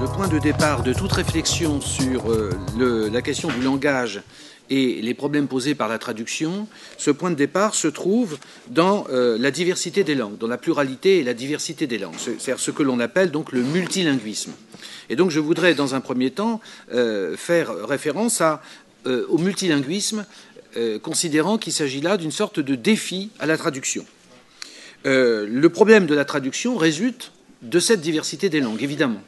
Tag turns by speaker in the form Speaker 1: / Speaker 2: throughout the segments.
Speaker 1: le point de départ de toute réflexion sur euh, la question du langage et les problèmes posés par la traduction, ce point de départ se trouve dans euh, la diversité des langues, dans la pluralité et la diversité des langues, c'est-à-dire ce que l'on appelle donc le multilinguisme. Et donc je voudrais dans un premier temps euh, faire référence au multilinguisme, considérant qu'il s'agit là d'une sorte de défi à la traduction. Le problème de la traduction résulte de cette diversité des langues, évidemment.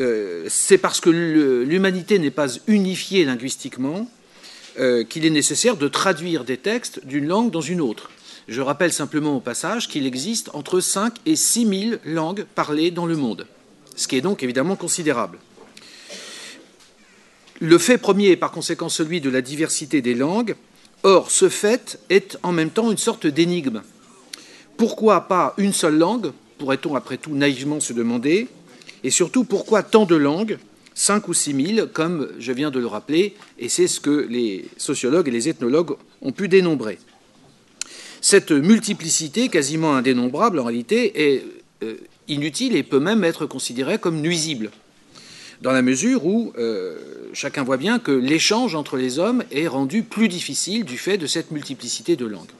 Speaker 1: Euh, c'est parce que l'humanité n'est pas unifiée linguistiquement euh, qu'il est nécessaire de traduire des textes d'une langue dans une autre. Je rappelle simplement au passage qu'il existe entre 5 et 6 000 langues parlées dans le monde, ce qui est donc évidemment considérable. Le fait premier est par conséquent celui de la diversité des langues. Or, ce fait est en même temps une sorte d'énigme. Pourquoi pas une seule langue pourrait-on après tout naïvement se demander Et surtout, pourquoi tant de langues Cinq ou six mille, comme je viens de le rappeler, et c'est ce que les sociologues et les ethnologues ont pu dénombrer. Cette multiplicité, quasiment indénombrable en réalité, est euh, inutile et peut même être considérée comme nuisible, dans la mesure où euh, chacun voit bien que l'échange entre les hommes est rendu plus difficile du fait de cette multiplicité de langues.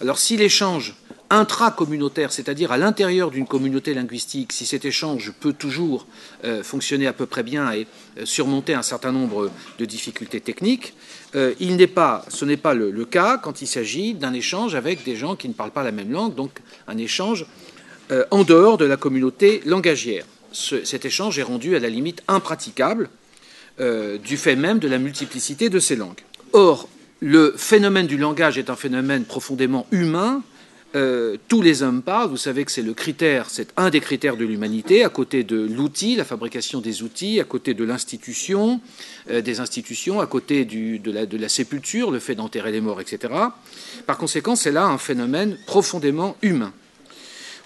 Speaker 1: Alors si l'échange intracommunautaire, c'est-à-dire à, l'intérieur d'une communauté linguistique, si cet échange peut toujours euh, fonctionner à peu près bien et euh, surmonter un certain nombre de difficultés techniques, euh, il n'est pas, ce n'est pas le, cas quand il s'agit d'un échange avec des gens qui ne parlent pas la même langue, donc un échange en dehors de la communauté langagière. Ce, cet échange est rendu à la limite impraticable du fait même de la multiplicité de ces langues. Or, le phénomène du langage est un phénomène profondément humain euh, tous les hommes parlent. Vous savez que c'est le critère, c'est un des critères de l'humanité, à côté de l'outil, la fabrication des outils, à côté de l'institution, euh, des institutions, à côté du, de, la, de, la, sépulture, le fait d'enterrer les morts, etc. Par conséquent, c'est là un phénomène profondément humain.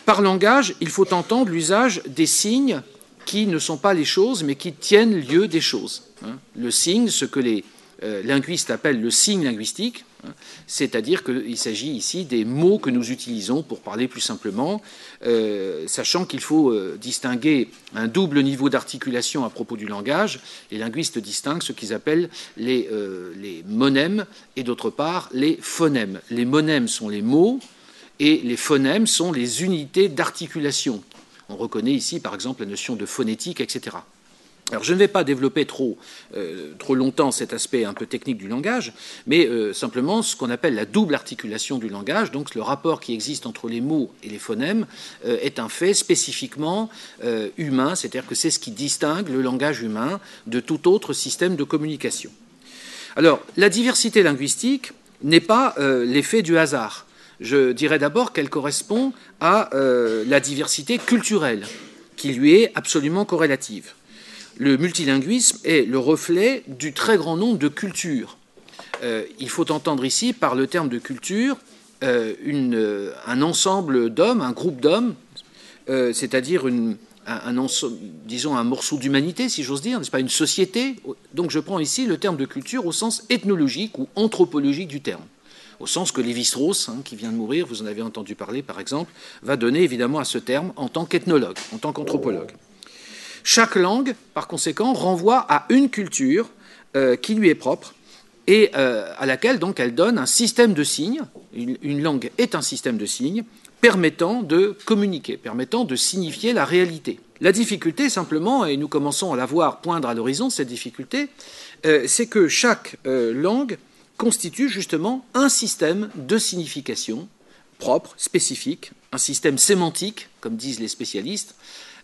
Speaker 1: Par langage, il faut entendre l'usage des signes qui ne sont pas les choses, mais qui tiennent lieu des choses. Hein. Le signe, ce que les euh, linguistes appellent le signe linguistique, c'est-à-dire qu'il s'agit ici des mots que nous utilisons pour parler plus simplement, euh, sachant qu'il faut euh, distinguer un double niveau d'articulation à propos du langage. Les linguistes distinguent ce qu'ils appellent les, euh, les monèmes et d'autre part les phonèmes. Les monèmes sont les mots et les phonèmes sont les unités d'articulation. On reconnaît ici par exemple la notion de phonétique, etc. Je ne vais pas développer trop, euh, trop longtemps cet aspect un peu technique du langage, mais euh, simplement ce qu'on appelle la double articulation du langage, donc le rapport qui existe entre les mots et les phonèmes, euh, est un fait spécifiquement humain, c'est-à-dire que c'est ce qui distingue le langage humain de tout autre système de communication. Alors la diversité linguistique n'est pas l'effet du hasard. Je dirais d'abord qu'elle correspond à la diversité culturelle, qui lui est absolument corrélative le multilinguisme est le reflet du très grand nombre de cultures. Euh, il faut entendre ici, par le terme de culture, euh, euh, un ensemble d'hommes, un groupe d'hommes, c'est-à-dire un morceau d'humanité, si j'ose dire, n'est-ce pas une société. Donc je prends ici le terme de culture au sens ethnologique ou anthropologique du terme au sens que Lévi-Strauss, hein, qui vient de mourir, vous en avez entendu parler par exemple, va donner évidemment à ce terme en tant qu'ethnologue, en tant qu'anthropologue. Chaque langue, par conséquent, renvoie à une culture euh, qui lui est propre et euh, à laquelle donc elle donne un système de signes. Une, langue est un système de signes permettant de communiquer, permettant de signifier la réalité. La difficulté, simplement, et nous commençons à la voir poindre à l'horizon, cette difficulté, euh, c'est que chaque langue constitue justement un système de signification propre, spécifique, un système sémantique, comme disent les spécialistes,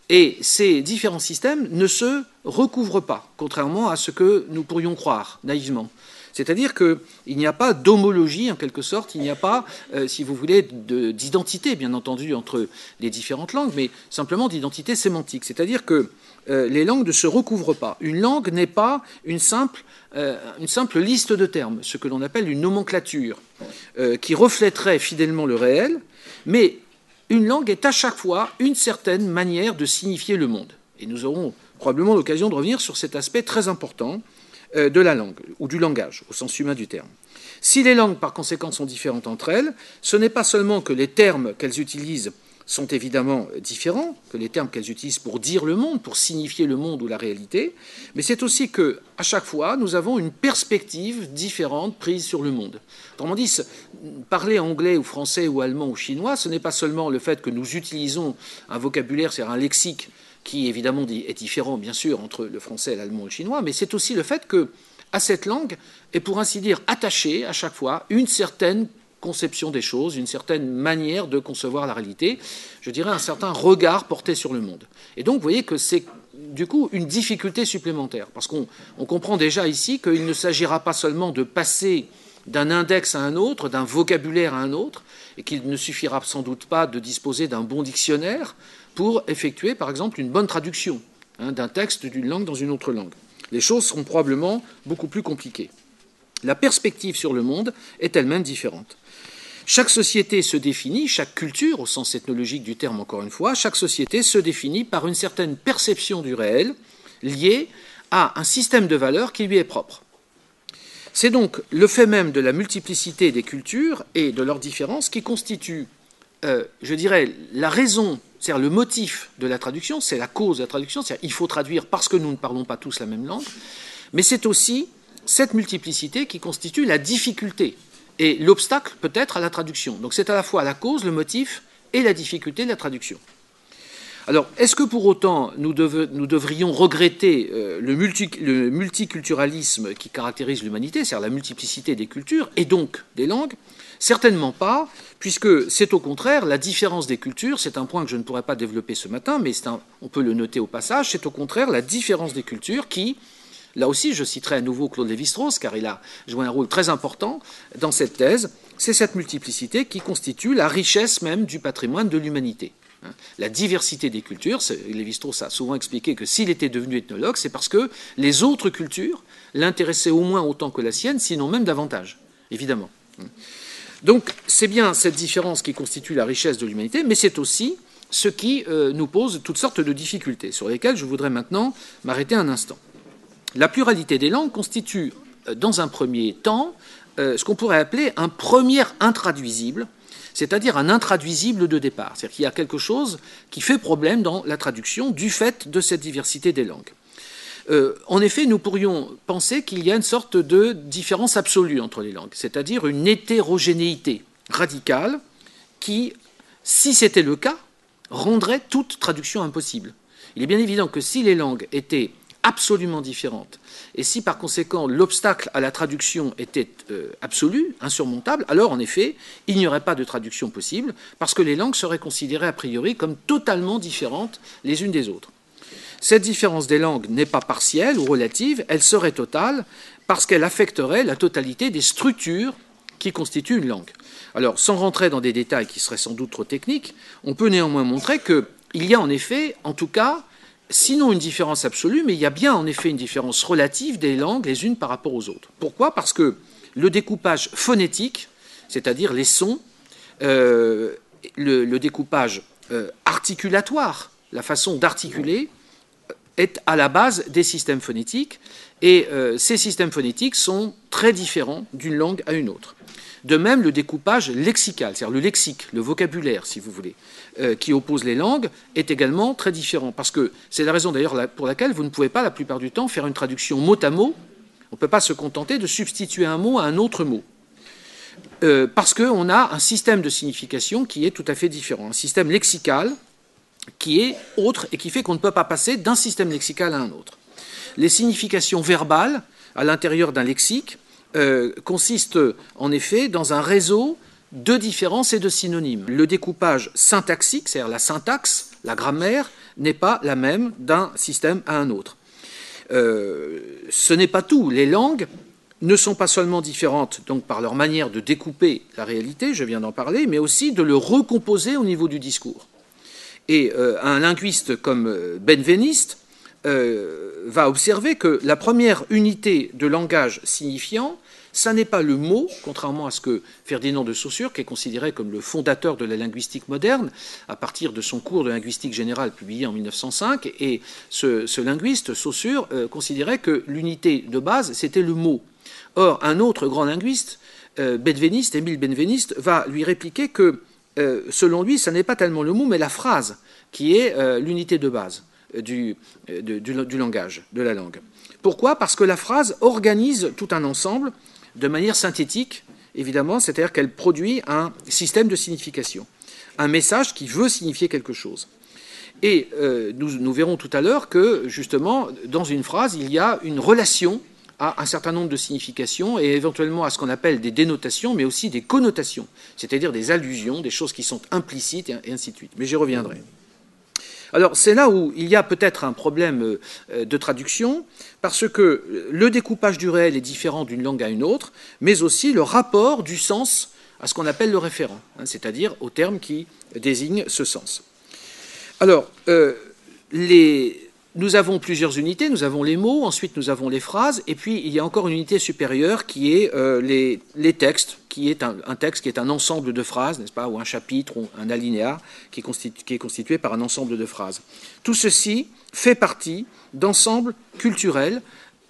Speaker 1: et ces différents systèmes ne se recouvrent pas, contrairement à ce que nous pourrions croire naïvement. C'est-à-dire qu'il n'y a pas d'homologie, en quelque sorte, il n'y a pas, euh, si vous voulez, d'identité, bien entendu, entre les différentes langues, mais simplement d'identité sémantique. C'est-à-dire que euh, les langues ne se recouvrent pas. Une langue n'est pas une simple, euh, une simple, liste de termes, ce que l'on appelle une nomenclature, qui reflèterait fidèlement le réel, mais une langue est à chaque fois une certaine manière de signifier le monde. Et nous aurons probablement l'occasion de revenir sur cet aspect très important euh, de la langue, ou du langage, au sens humain du terme. Si les langues, par conséquent, sont différentes entre elles, ce n'est pas seulement que les termes qu'elles utilisent sont évidemment différents que les termes qu'elles utilisent pour dire le monde, pour signifier le monde ou la réalité, mais c'est aussi que à chaque fois nous avons une perspective différente prise sur le monde. Autrement dit, parler anglais ou français ou allemand ou chinois, ce n'est pas seulement le fait que nous utilisons un vocabulaire, c'est-à-dire un lexique qui évidemment est différent bien sûr entre le français, l'allemand et le chinois, mais c'est aussi le fait que à cette langue est pour ainsi dire attachée à chaque fois une certaine conception des choses, une certaine manière de concevoir la réalité, je dirais un certain regard porté sur le monde. Et donc vous voyez que c'est du coup une difficulté supplémentaire, parce qu'on comprend déjà ici qu'il ne s'agira pas seulement de passer d'un index à un autre, d'un vocabulaire à un autre, et qu'il ne suffira sans doute pas de disposer d'un bon dictionnaire pour effectuer, par exemple, une bonne traduction hein, d'un texte d'une langue dans une autre langue. Les choses seront probablement beaucoup plus compliquées. La perspective sur le monde est elle-même différente. Chaque société se définit, chaque culture, au sens ethnologique du terme encore une fois, chaque société se définit par une certaine perception du réel liée à un système de valeurs qui lui est propre. C'est donc le fait même de la multiplicité des cultures et de leurs différences qui constitue, euh, je dirais, la raison, c'est-à-dire le motif de la traduction, c'est la cause de la traduction, c'est-à-dire il faut traduire parce que nous ne parlons pas tous la même langue, mais c'est aussi cette multiplicité qui constitue la difficulté et l'obstacle peut être à la traduction. Donc c'est à la fois la cause, le motif et la difficulté de la traduction. Alors, est-ce que pour autant nous, devrions regretter euh, le, multiculturalisme qui caractérise l'humanité, c'est-à-dire la multiplicité des cultures et donc des langues? Certainement pas, puisque c'est au contraire la différence des cultures, c'est un point que je ne pourrais pas développer ce matin, mais on peut le noter au passage, c'est au contraire la différence des cultures qui, Là aussi, je citerai à nouveau Claude Lévi-Strauss, car il a joué un rôle très important dans cette thèse. C'est cette multiplicité qui constitue la richesse même du patrimoine de l'humanité. Hein. La diversité des cultures, Lévi-Strauss a souvent expliqué que s'il était devenu ethnologue, c'est parce que les autres cultures l'intéressaient au moins autant que la sienne, sinon même davantage, évidemment. Hein. Donc c'est bien cette différence qui constitue la richesse de l'humanité, mais c'est aussi ce qui euh, nous pose toutes sortes de difficultés, sur lesquelles je voudrais maintenant m'arrêter un instant. La pluralité des langues constitue, euh, dans un premier temps, euh, ce qu'on pourrait appeler un premier intraduisible, c'est-à-dire un intraduisible de départ. C'est-à-dire qu'il y a quelque chose qui fait problème dans la traduction du fait de cette diversité des langues. Euh, en effet, nous pourrions penser qu'il y a une sorte de différence absolue entre les langues, c'est-à-dire une hétérogénéité radicale qui, si c'était le cas, rendrait toute traduction impossible. Il est bien évident que si les langues étaient absolument différentes. Et si par conséquent l'obstacle à la traduction était euh, absolu, insurmontable, alors en effet, il n'y aurait pas de traduction possible, parce que les langues seraient considérées a priori comme totalement différentes les unes des autres. Cette différence des langues n'est pas partielle ou relative, elle serait totale, parce qu'elle affecterait la totalité des structures qui constituent une langue. Alors, sans rentrer dans des détails qui seraient sans doute trop techniques, on peut néanmoins montrer qu'il y a en effet, en tout cas, sinon une différence absolue, mais il y a bien en effet une différence relative des langues les unes par rapport aux autres. Pourquoi? Parce que le découpage phonétique, c'est-à-dire les sons, euh, le, découpage euh, articulatoire, la façon d'articuler, est à la base des systèmes phonétiques, et euh, ces systèmes phonétiques sont très différents d'une langue à une autre. De même, le découpage lexical, c'est-à-dire le lexique, le vocabulaire, si vous voulez, euh, qui oppose les langues, est également très différent. Parce que c'est la raison d'ailleurs pour laquelle vous ne pouvez pas, la plupart du temps, faire une traduction mot à mot. On ne peut pas se contenter de substituer un mot à un autre mot. Euh, parce qu'on a un système de signification qui est tout à fait différent, un système lexical qui est autre et qui fait qu'on ne peut pas passer d'un système lexical à un autre. Les significations verbales à l'intérieur d'un lexique euh, consiste en effet dans un réseau de différences et de synonymes. Le découpage syntaxique, c'est-à-dire la syntaxe, la grammaire, n'est pas la même d'un système à un autre. Euh, ce n'est pas tout. Les langues ne sont pas seulement différentes donc par leur manière de découper la réalité, je viens d'en parler, mais aussi de le recomposer au niveau du discours. Et euh, un linguiste comme Benveniste va observer que la première unité de langage signifiant ça n'est pas le mot, contrairement à ce que Ferdinand de Saussure, qui est considéré comme le fondateur de la linguistique moderne, à partir de son cours de linguistique générale publié en 1905, et ce, linguiste, Saussure, euh, considérait que l'unité de base, c'était le mot. Or, un autre grand linguiste, euh, Benveniste, Émile Benveniste, va lui répliquer que selon lui, ce n'est pas tellement le mot, mais la phrase qui est l'unité de base du, du, langage, de la langue. Pourquoi? Parce que la phrase organise tout un ensemble de manière synthétique, évidemment, c'est-à-dire qu'elle produit un système de signification, un message qui veut signifier quelque chose. Et euh, nous, verrons tout à l'heure que, justement, dans une phrase, il y a une relation à un certain nombre de significations et éventuellement à ce qu'on appelle des dénotations, mais aussi des connotations, c'est-à-dire des allusions, des choses qui sont implicites et ainsi de suite. Mais j'y reviendrai. Alors c'est là où il y a peut-être un problème euh, de traduction, parce que le découpage du réel est différent d'une langue à une autre, mais aussi le rapport du sens à ce qu'on appelle le référent, hein, c'est-à-dire au terme qui désigne ce sens. Alors, euh, les, nous avons plusieurs unités, nous avons les mots, ensuite nous avons les phrases, et puis il y a encore une unité supérieure qui est euh, les, textes, qui est un, texte qui est un ensemble de phrases, n'est-ce pas, ou un chapitre, ou un alinéa, qui est, constitué par un ensemble de phrases. Tout ceci fait partie d'ensembles culturels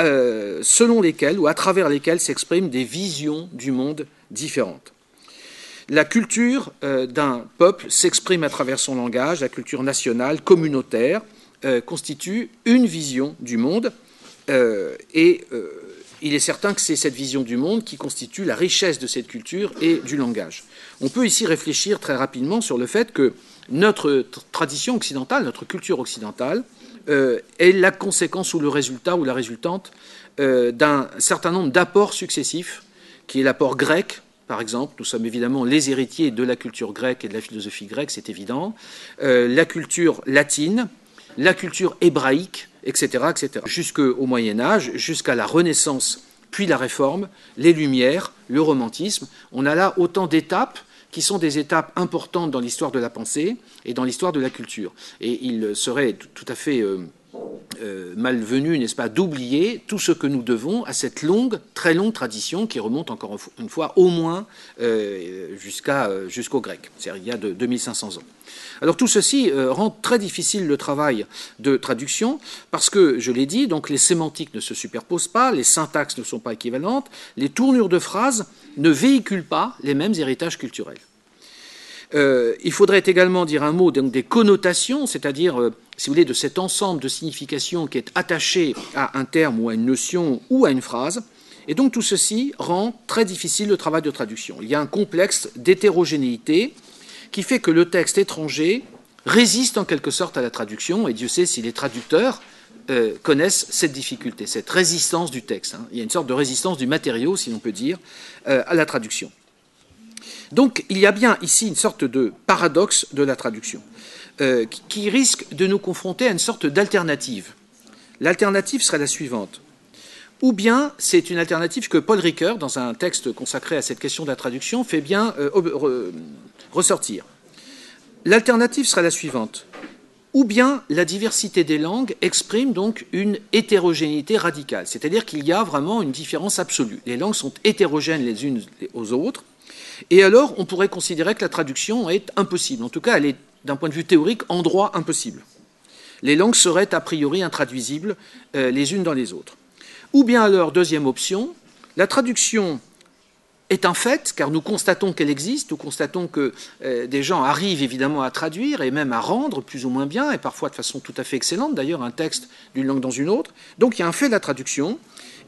Speaker 1: euh, selon lesquels ou à travers lesquels s'expriment des visions du monde différentes. La culture euh, d'un peuple s'exprime à travers son langage, la culture nationale, communautaire, euh, constitue une vision du monde, euh, et euh, il est certain que c'est cette vision du monde qui constitue la richesse de cette culture et du langage. On peut ici réfléchir très rapidement sur le fait que notre tradition occidentale, notre culture occidentale, est la conséquence ou le résultat ou la résultante d'un certain nombre d'apports successifs, qui est l'apport grec, par exemple, nous sommes évidemment les héritiers de la culture grecque et de la philosophie grecque, c'est évident, la culture latine, la culture hébraïque, etc., etc. Jusqu'au Moyen Âge, jusqu'à la Renaissance, puis la Réforme, les Lumières, le romantisme. On a là autant d'étapes qui sont des étapes importantes dans l'histoire de la pensée et dans l'histoire de la culture. Et il serait tout à fait euh, euh, malvenu, n'est-ce pas, d'oublier tout ce que nous devons à cette longue, très longue tradition qui remonte encore une fois au moins euh, jusqu'à, euh, jusqu'aux c'est-à-dire il y a de 2500 ans. Alors tout ceci rend très difficile le travail de traduction parce que, je l'ai dit, donc les sémantiques ne se superposent pas, les syntaxes ne sont pas équivalentes, les tournures de phrases ne véhiculent pas les mêmes héritages culturels. Il faudrait également dire un mot des connotations, c'est-à-dire si vous voulez, de cet ensemble de significations qui est attaché à un terme ou à une notion ou à une phrase. Et donc tout ceci rend très difficile le travail de traduction. Il y a un complexe d'hétérogénéité qui fait que le texte étranger résiste en quelque sorte à la traduction, et Dieu sait si les traducteurs euh, connaissent cette difficulté, cette résistance du texte. Hein. Il y a une sorte de résistance du matériau, si l'on peut dire, euh, à la traduction. Donc il y a bien ici une sorte de paradoxe de la traduction. Euh, qui risque de nous confronter à une sorte d'alternative. L'alternative serait la suivante. Ou bien c'est une alternative que Paul Ricoeur, dans un texte consacré à cette question de la traduction, fait bien euh, ressortir. L'alternative serait la suivante. Ou bien la diversité des langues exprime donc une hétérogénéité radicale, c'est-à-dire qu'il y a vraiment une différence absolue. Les langues sont hétérogènes les unes aux autres, et alors on pourrait considérer que la traduction est impossible. En tout cas, elle est d'un point de vue théorique, en droit impossible. Les langues seraient a priori intraduisibles euh, les unes dans les autres. Ou bien alors, deuxième option, la traduction est un fait, car nous constatons qu'elle existe, nous constatons que euh, des gens arrivent évidemment à traduire et même à rendre plus ou moins bien, et parfois de façon tout à fait excellente d'ailleurs, un texte d'une langue dans une autre. Donc il y a un fait de la traduction,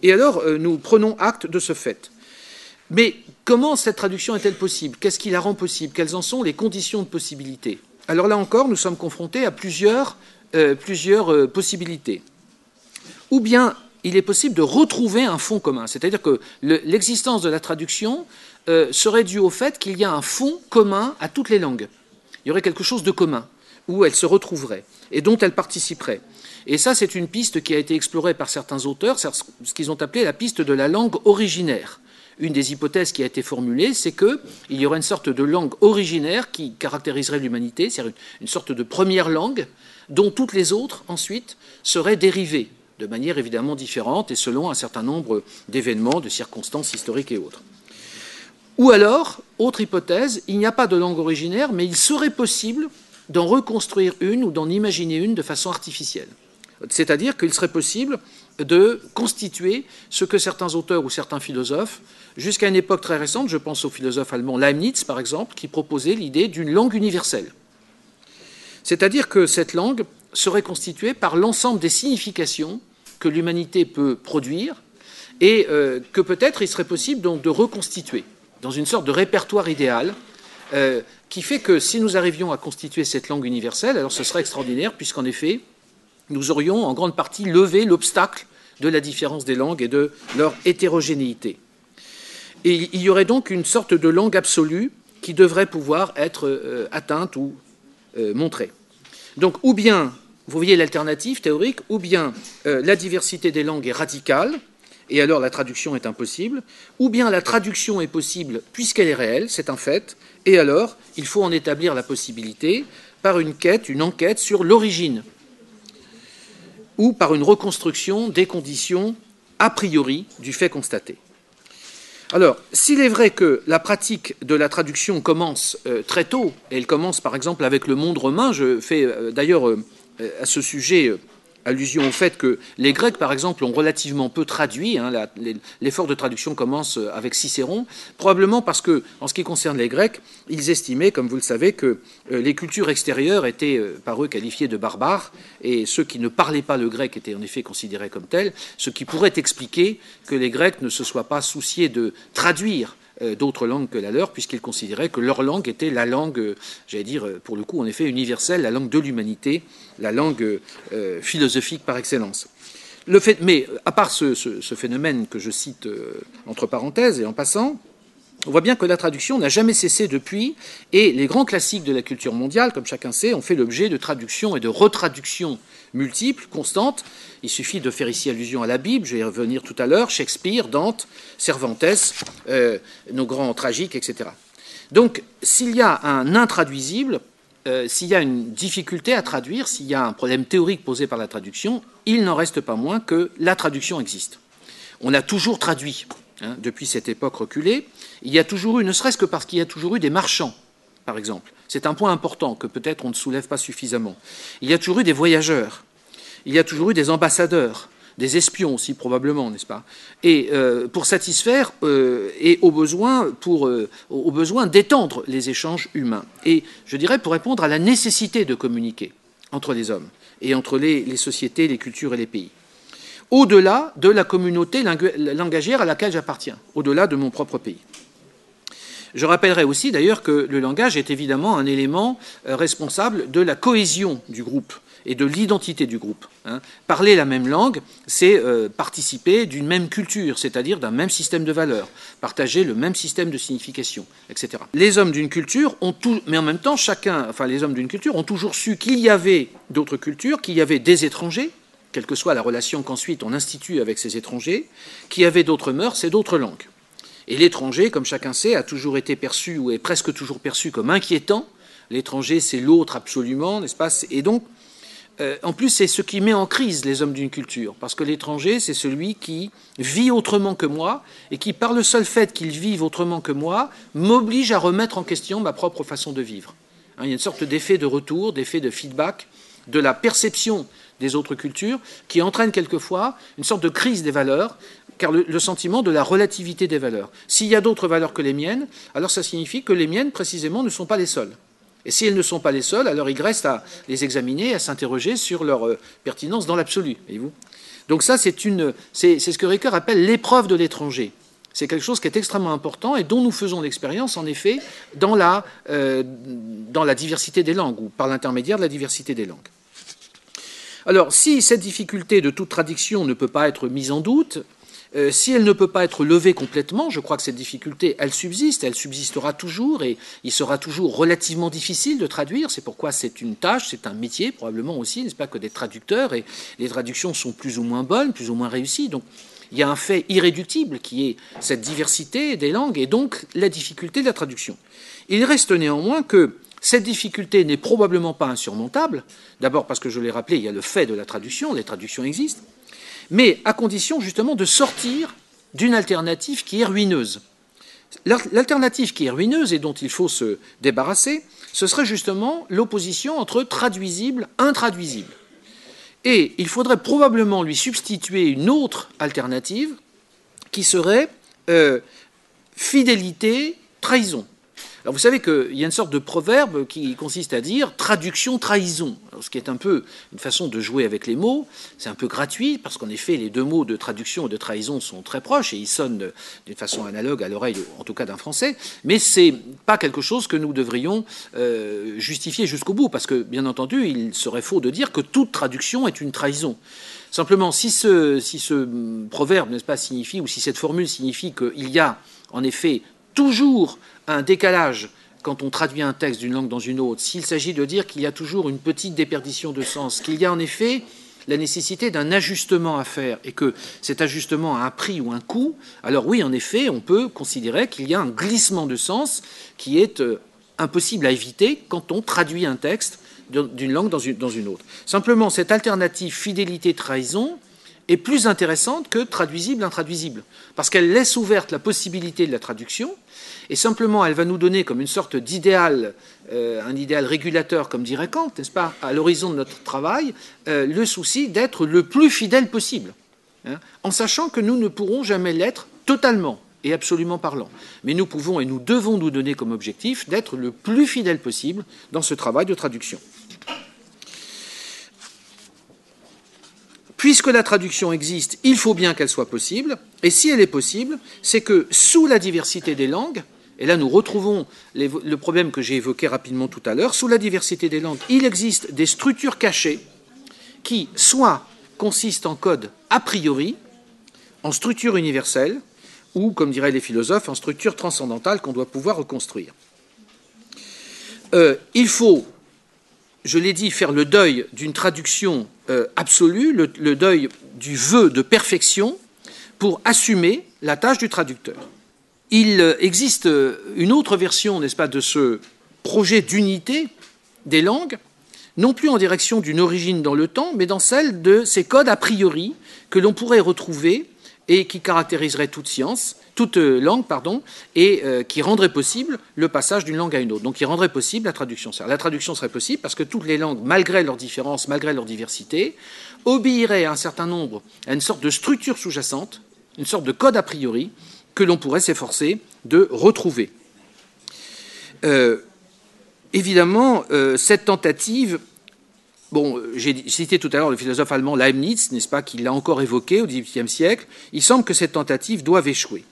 Speaker 1: et alors euh, nous prenons acte de ce fait. Mais comment cette traduction est-elle possible? Qu'est-ce qui la rend possible? Quelles en sont les conditions de possibilité? Alors là encore, nous sommes confrontés à plusieurs, euh, euh, possibilités. Ou bien il est possible de retrouver un fond commun, c'est-à-dire que l'existence de la traduction euh, serait due au fait qu'il y a un fond commun à toutes les langues. Il y aurait quelque chose de commun, où elles se retrouveraient, et dont elles participeraient. Et ça, c'est une piste qui a été explorée par certains auteurs, ce qu'ils ont appelé la piste de la langue originaire une des hypothèses qui a été formulée, c'est qu'il y aurait une sorte de langue originaire qui caractériserait l'humanité, c'est-à-dire une, sorte de première langue dont toutes les autres, ensuite, seraient dérivées, de manière évidemment différente et selon un certain nombre d'événements, de circonstances historiques et autres. Ou alors, autre hypothèse, il n'y a pas de langue originaire, mais il serait possible d'en reconstruire une ou d'en imaginer une de façon artificielle. C'est-à-dire qu'il serait possible de constituer ce que certains auteurs ou certains philosophes, jusqu'à une époque très récente, je pense au philosophe allemand Leibniz par exemple, qui proposait l'idée d'une langue universelle. C'est-à-dire que cette langue serait constituée par l'ensemble des significations que l'humanité peut produire et euh, que peut-être il serait possible de reconstituer dans une sorte de répertoire idéal euh, qui fait que si nous arrivions à constituer cette langue universelle, alors ce serait extraordinaire puisqu'en effet, nous aurions en grande partie levé l'obstacle de la différence des langues et de leur hétérogénéité. Il y aurait donc une sorte de langue absolue qui devrait pouvoir être euh, atteinte ou euh, montrée. Donc, ou bien, vous voyez l'alternative théorique, ou bien euh, la diversité des langues est radicale, et alors la traduction est impossible, ou bien la traduction est possible puisqu'elle est réelle, c'est un fait, et alors il faut en établir la possibilité par une quête, une enquête sur l'origine ou par une reconstruction des conditions a priori du fait constaté. Alors, s'il est vrai que la pratique de la traduction commence euh, très tôt, et elle commence par exemple avec le monde romain, je fais euh, d'ailleurs euh, à ce sujet allusion au fait que les Grecs, par exemple, ont relativement peu traduit. Hein, l'effort de traduction commence avec Cicéron, probablement parce que, en ce qui concerne les Grecs, ils estimaient, comme vous le savez, que euh, les cultures extérieures étaient euh, par eux qualifiées de barbares, et ceux qui ne parlaient pas le grec étaient en effet considérés comme tels, ce qui pourrait expliquer que les Grecs ne se soient pas souciés de traduire euh, d'autres langues que la leur, puisqu'ils considéraient que leur langue était la langue, euh, j'allais dire, euh, pour le coup, en effet, universelle, la langue de l'humanité, la langue philosophique par excellence. Mais à part ce, phénomène que je cite entre parenthèses et en passant, on voit bien que la traduction n'a jamais cessé depuis, et les grands classiques de la culture mondiale, comme chacun sait, ont fait l'objet de traductions et de retraductions multiples, constantes. Il suffit de faire ici allusion à la Bible, je vais y revenir tout à l'heure, Shakespeare, Dante, Cervantes, euh, nos grands tragiques, etc. Donc, s'il y a un intraduisible, euh, s'il y a une difficulté à traduire, s'il y a un problème théorique posé par la traduction, il n'en reste pas moins que la traduction existe. On a toujours traduit, hein, depuis cette époque reculée. Il y a toujours eu, ne serait-ce que parce qu'il y a toujours eu des marchands, par exemple. C'est un point important que peut-être on ne soulève pas suffisamment. Il y a toujours eu des voyageurs, il y a toujours eu des ambassadeurs, des espions aussi probablement, n'est-ce pas? Et euh, pour satisfaire euh, et au besoin, pour, euh, au besoin d'étendre les échanges humains. Et je dirais pour répondre à la nécessité de communiquer entre les hommes et entre les, les sociétés, les cultures et les pays. Au-delà de la communauté langagière à laquelle j'appartiens, au-delà de mon propre pays. Je rappellerai aussi d'ailleurs que le langage est évidemment un élément euh, responsable de la cohésion du groupe et de l'identité du groupe. Hein. Parler la même langue, c'est euh, participer d'une même culture, c'est-à-dire d'un même système de valeurs, partager le même système de signification, etc. Les hommes d'une culture ont tout, mais en même temps, chacun, enfin les hommes d'une culture ont toujours su qu'il y avait d'autres cultures, qu'il y avait des étrangers, quelle que soit la relation qu'ensuite on institue avec ces étrangers, qui avaient d'autres mœurs et d'autres langues. Et l'étranger, comme chacun sait, a toujours été perçu, ou est presque toujours perçu comme inquiétant. L'étranger, c'est l'autre absolument, n'est-ce pas? Et donc, euh, en plus, c'est ce qui met en crise les hommes d'une culture, parce que l'étranger, c'est celui qui vit autrement que moi, et qui, par le seul fait qu'il vive autrement que moi, m'oblige à remettre en question ma propre façon de vivre. Hein, il y a une sorte d'effet de retour, d'effet de feedback, de la perception des autres cultures, qui entraîne quelquefois une sorte de crise des valeurs, car le, sentiment de la relativité des valeurs. S'il y a d'autres valeurs que les miennes, alors ça signifie que les miennes, précisément, ne sont pas les seules. Et si elles ne sont pas les seules, alors il reste à les examiner, à s'interroger sur leur euh, pertinence dans l'absolu. Voyez-vous? Donc ça, c'est ce que Ricoeur appelle l'épreuve de l'étranger. C'est quelque chose qui est extrêmement important et dont nous faisons l'expérience, en effet, dans la, euh, dans la diversité des langues, ou par l'intermédiaire de la diversité des langues. Alors, si cette difficulté de toute traduction ne peut pas être mise en doute, euh, si elle ne peut pas être levée complètement, je crois que cette difficulté, elle subsiste, elle subsistera toujours, et il sera toujours relativement difficile de traduire. C'est pourquoi c'est une tâche, c'est un métier probablement aussi, n'est-ce pas, que des traducteurs, et les traductions sont plus ou moins bonnes, plus ou moins réussies. Donc il y a un fait irréductible qui est cette diversité des langues, et donc la difficulté de la traduction. Il reste néanmoins que cette difficulté n'est probablement pas insurmontable, d'abord parce que je l'ai rappelé, il y a le fait de la traduction, les traductions existent, mais à condition justement de sortir d'une alternative qui est ruineuse. L'alternative qui est ruineuse et dont il faut se débarrasser, ce serait justement l'opposition entre traduisible et intraduisible. Et il faudrait probablement lui substituer une autre alternative qui serait euh, fidélité, trahison. Vous savez qu'il y a une sorte de proverbe qui consiste à dire traduction, trahison. ce qui est un peu une façon de jouer avec les mots. C'est un peu gratuit parce qu'en effet, les deux mots de traduction et de trahison sont très proches et ils sonnent d'une façon analogue à l'oreille, en tout cas d'un Français. Mais c'est pas quelque chose que nous devrions euh, justifier jusqu'au bout parce que, bien entendu, il serait faux de dire que toute traduction est une trahison. Simplement, si ce, si ce proverbe, n'est-ce pas, signifie, ou si cette formule signifie qu'il y a, en effet, toujours un décalage quand on traduit un texte d'une langue dans une autre, s'il s'agit de dire qu'il y a toujours une petite déperdition de sens, qu'il y a en effet la nécessité d'un ajustement à faire et que cet ajustement a un prix ou un coût, alors oui, en effet, on peut considérer qu'il y a un glissement de sens qui est euh, impossible à éviter quand on traduit un texte d'une langue dans une, autre. Simplement, cette alternative fidélité-trahison est plus intéressante que traduisible-intraduisible, parce qu'elle laisse ouverte la possibilité de la traduction, et simplement elle va nous donner comme une sorte d'idéal, euh, un idéal régulateur, comme dirait Kant, n'est-ce pas, à l'horizon de notre travail, euh, le souci d'être le plus fidèle possible, hein, en sachant que nous ne pourrons jamais l'être totalement et absolument parlant. Mais nous pouvons et nous devons nous donner comme objectif d'être le plus fidèle possible dans ce travail de traduction. Puisque la traduction existe, il faut bien qu'elle soit possible, et si elle est possible, c'est que sous la diversité des langues, et là nous retrouvons le problème que j'ai évoqué rapidement tout à l'heure, sous la diversité des langues, il existe des structures cachées qui soit consistent en code a priori, en structure universelle, ou, comme diraient les philosophes, en structure transcendantale qu'on doit pouvoir reconstruire. Euh, il faut, je l'ai dit, faire le deuil d'une traduction euh, absolue, le, deuil du vœu de perfection, pour assumer la tâche du traducteur. Il euh, existe une autre version, n'est-ce pas, de ce projet d'unité des langues, non plus en direction d'une origine dans le temps, mais dans celle de ces codes a priori que l'on pourrait retrouver et qui caractériserait toute science, toute euh, langue, pardon, et euh, qui rendrait possible le passage d'une langue à une autre. Donc, qui rendrait possible la traduction. La traduction serait possible parce que toutes les langues, malgré leurs différences, malgré leur diversité, obéiraient à un certain nombre, à une sorte de structure sous-jacente, une sorte de code a priori que l'on pourrait s'efforcer de retrouver. Euh, évidemment, cette tentative Bon, j'ai cité tout à l'heure le philosophe allemand Leibniz, n'est-ce pas, qui l'a encore évoqué au XVIIIe siècle. Il semble que cette tentative doive échouer.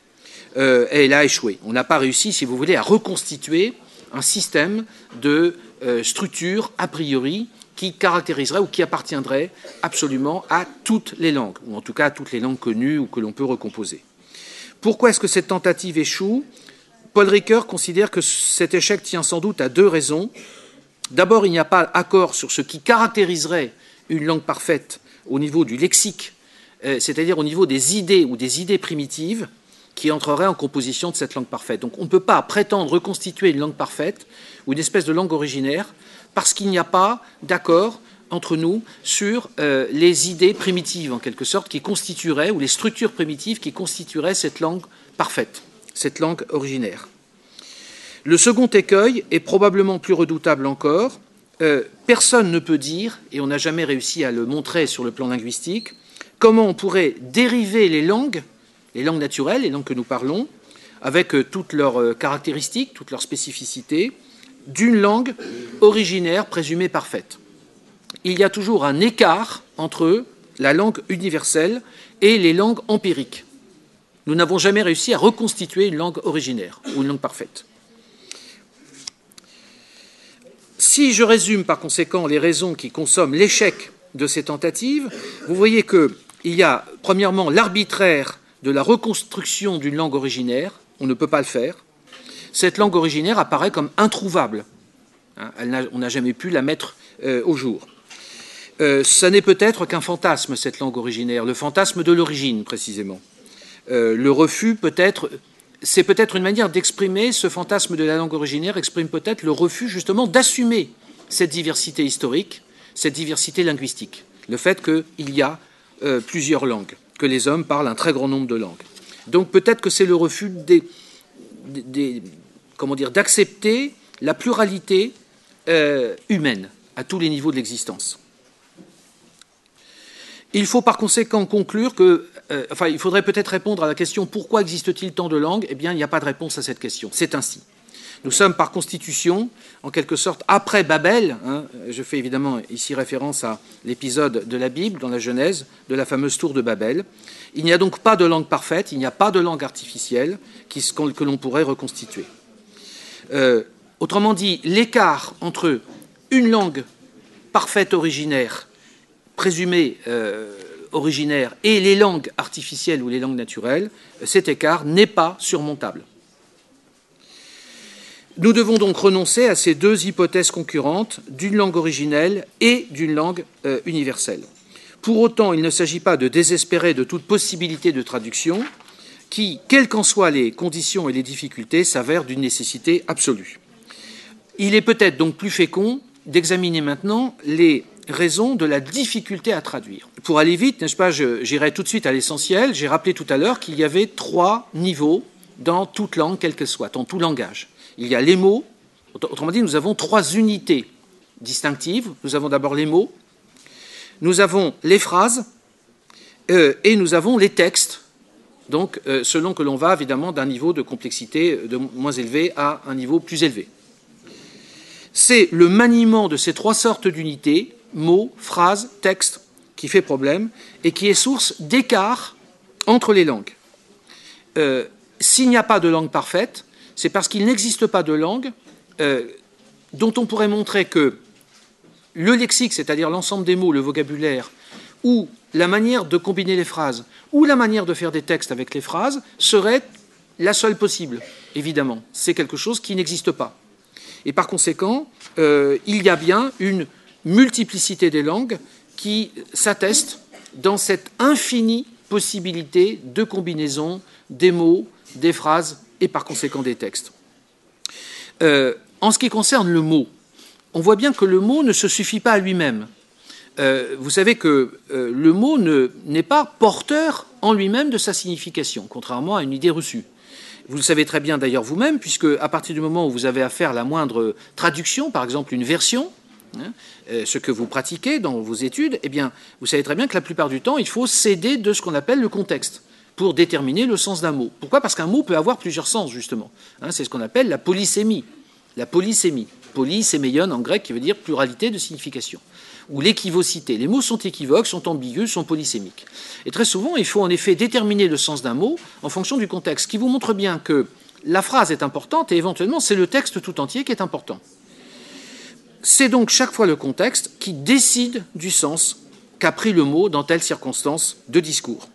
Speaker 1: Euh, elle a échoué. On n'a pas réussi, si vous voulez, à reconstituer un système de euh, structure a priori qui caractériserait ou qui appartiendrait absolument à toutes les langues, ou en tout cas à toutes les langues connues ou que l'on peut recomposer. Pourquoi est-ce que cette tentative échoue? Paul Ricoeur considère que cet échec tient sans doute à deux raisons. D'abord, il n'y a pas accord sur ce qui caractériserait une langue parfaite au niveau du lexique, euh, c'est-à-dire au niveau des idées ou des idées primitives qui entreraient en composition de cette langue parfaite. Donc on ne peut pas prétendre reconstituer une langue parfaite ou une espèce de langue originaire parce qu'il n'y a pas d'accord entre nous sur euh, les idées primitives, en quelque sorte, qui constitueraient, ou les structures primitives qui constitueraient cette langue parfaite, cette langue originaire. Le second écueil est probablement plus redoutable encore. Euh, personne ne peut dire, et on n'a jamais réussi à le montrer sur le plan linguistique, comment on pourrait dériver les langues, les langues naturelles, les langues que nous parlons, avec euh, toutes leurs euh, caractéristiques, toutes leurs spécificités, d'une langue originaire présumée parfaite. Il y a toujours un écart entre la langue universelle et les langues empiriques. Nous n'avons jamais réussi à reconstituer une langue originaire ou une langue parfaite. Si je résume par conséquent les raisons qui consomment l'échec de ces tentatives, vous voyez qu'il y a premièrement l'arbitraire de la reconstruction d'une langue originaire, on ne peut pas le faire. Cette langue originaire apparaît comme introuvable. Hein, on n'a jamais pu la mettre euh, au jour. Euh, ça n'est peut-être qu'un fantasme, cette langue originaire, le fantasme de l'origine précisément. Euh, le refus peut-être c'est peut-être une manière d'exprimer ce fantasme de la langue originaire, exprime peut-être le refus justement d'assumer cette diversité historique, cette diversité linguistique, le fait qu'il y a euh, plusieurs langues, que les hommes parlent un très grand nombre de langues. Donc peut-être que c'est le refus d'accepter la pluralité euh, humaine à tous les niveaux de l'existence. Il faut par conséquent conclure que, euh, enfin, il faudrait peut-être répondre à la question pourquoi existe-t-il tant de langues? Eh bien, il n'y a pas de réponse à cette question. C'est ainsi. Nous sommes par constitution, en quelque sorte, après Babel. Hein, je fais évidemment ici référence à l'épisode de la Bible, dans la Genèse, de la fameuse tour de Babel. Il n'y a donc pas de langue parfaite, il n'y a pas de langue artificielle que l'on pourrait reconstituer. Euh, autrement dit, l'écart entre une langue parfaite originaire, présumée euh, originaire, et les langues artificielles ou les langues naturelles, cet écart n'est pas surmontable. Nous devons donc renoncer à ces deux hypothèses concurrentes d'une langue originelle et d'une langue euh, universelle. Pour autant, il ne s'agit pas de désespérer de toute possibilité de traduction qui, quelles qu'en soient les conditions et les difficultés, s'avère d'une nécessité absolue. Il est peut-être donc plus fécond d'examiner maintenant les raisons de la difficulté à traduire. Pour aller vite, n'est-ce pas, j'irai tout de suite à l'essentiel. J'ai rappelé tout à l'heure qu'il y avait trois niveaux dans toute langue, quelle qu'elle soit, dans tout langage il y a les mots. Autrement dit, nous avons trois unités distinctives. Nous avons d'abord les mots, nous avons les phrases euh, et nous avons les textes. Donc, euh, selon que l'on va évidemment d'un niveau de complexité de moins élevé à un niveau plus élevé. C'est le maniement de ces trois sortes d'unités, mots, phrases, textes, qui fait problème et qui est source d'écart entre les langues. Euh, s'il n'y a pas de langue parfaite, c'est parce qu'il n'existe pas de langue euh, dont on pourrait montrer que le lexique, c'est-à-dire l'ensemble des mots, le vocabulaire, ou la manière de combiner les phrases, ou la manière de faire des textes avec les phrases, serait la seule possible, évidemment. C'est quelque chose qui n'existe pas. Et par conséquent, euh, il y a bien une multiplicité des langues qui s'atteste dans cette infinie possibilité de combinaison des mots, des phrases et par conséquent des textes. Euh, en ce qui concerne le mot, on voit bien que le mot ne se suffit pas à lui-même. Euh, vous savez que euh, le mot n'est pas porteur en lui-même de sa signification, contrairement à une idée reçue. Vous le savez très bien d'ailleurs vous-même, puisque à partir du moment où vous avez à faire la moindre traduction, par exemple une version, hein, ce que vous pratiquez dans vos études, eh bien, vous savez très bien que la plupart du temps, il faut céder de ce qu'on appelle le contexte pour déterminer le sens d'un mot. Pourquoi? Parce qu'un mot peut avoir plusieurs sens, justement. Hein, c'est ce qu'on appelle la polysémie. La polysémie. Polyséméion en grec, qui veut dire pluralité de signification. Ou l'équivocité. Les mots sont équivoques, sont ambigus, sont polysémiques. Et très souvent, il faut en effet déterminer le sens d'un mot en fonction du contexte, qui vous montre bien que la phrase est importante et éventuellement c'est le texte tout entier qui est important. C'est donc chaque fois le contexte qui décide du sens qu'a pris le mot dans telle circonstance de discours.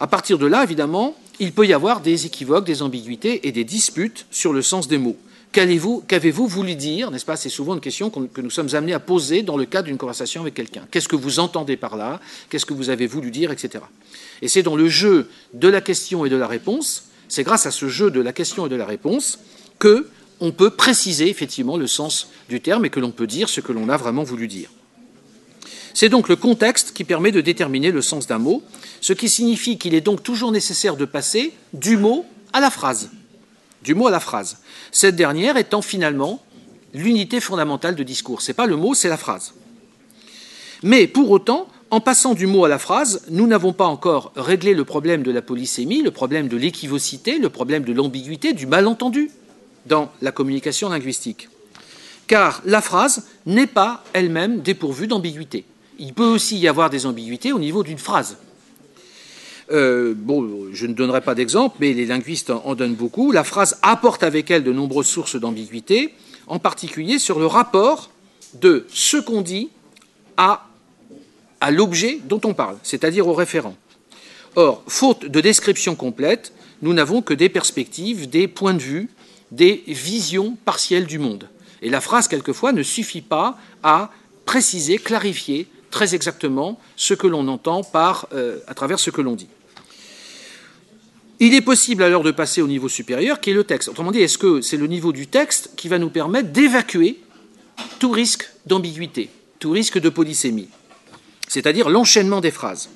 Speaker 1: À partir de là, évidemment, il peut y avoir des équivoques, des ambiguïtés et des disputes sur le sens des mots. Qu'avez-vous voulu dire N'est-ce pas C'est souvent une question que nous sommes amenés à poser dans le cadre d'une conversation avec quelqu'un. Qu'est-ce que vous entendez par là? Qu'est-ce que vous avez voulu dire Etc. Et c'est dans le jeu de la question et de la réponse, c'est grâce à ce jeu de la question et de la réponse que on peut préciser effectivement le sens du terme et que l'on peut dire ce que l'on a vraiment voulu dire. C'est donc le contexte qui permet de déterminer le sens d'un mot, ce qui signifie qu'il est donc toujours nécessaire de passer du mot à la phrase. Du mot à la phrase. Cette dernière étant finalement l'unité fondamentale de discours. Ce n'est pas le mot, c'est la phrase. Mais pour autant, en passant du mot à la phrase, nous n'avons pas encore réglé le problème de la polysémie, le problème de l'équivocité, le problème de l'ambiguïté, du malentendu dans la communication linguistique. Car la phrase n'est pas elle-même dépourvue d'ambiguïté il peut aussi y avoir des ambiguïtés au niveau d'une phrase. Euh, bon, je ne donnerai pas d'exemple, mais les linguistes en donnent beaucoup. La phrase apporte avec elle de nombreuses sources d'ambiguïté, en particulier sur le rapport de ce qu'on dit à, à l'objet dont on parle, c'est-à-dire au référent. Or, faute de description complète, nous n'avons que des perspectives, des points de vue, des visions partielles du monde. Et la phrase, quelquefois, ne suffit pas à préciser, clarifier très exactement ce que l'on entend par, euh, à travers ce que l'on dit. Il est possible alors de passer au niveau supérieur, qui est le texte. Autrement dit, est-ce que c'est le niveau du texte qui va nous permettre d'évacuer tout risque d'ambiguïté, tout risque de polysémie, c'est-à-dire l'enchaînement des phrases?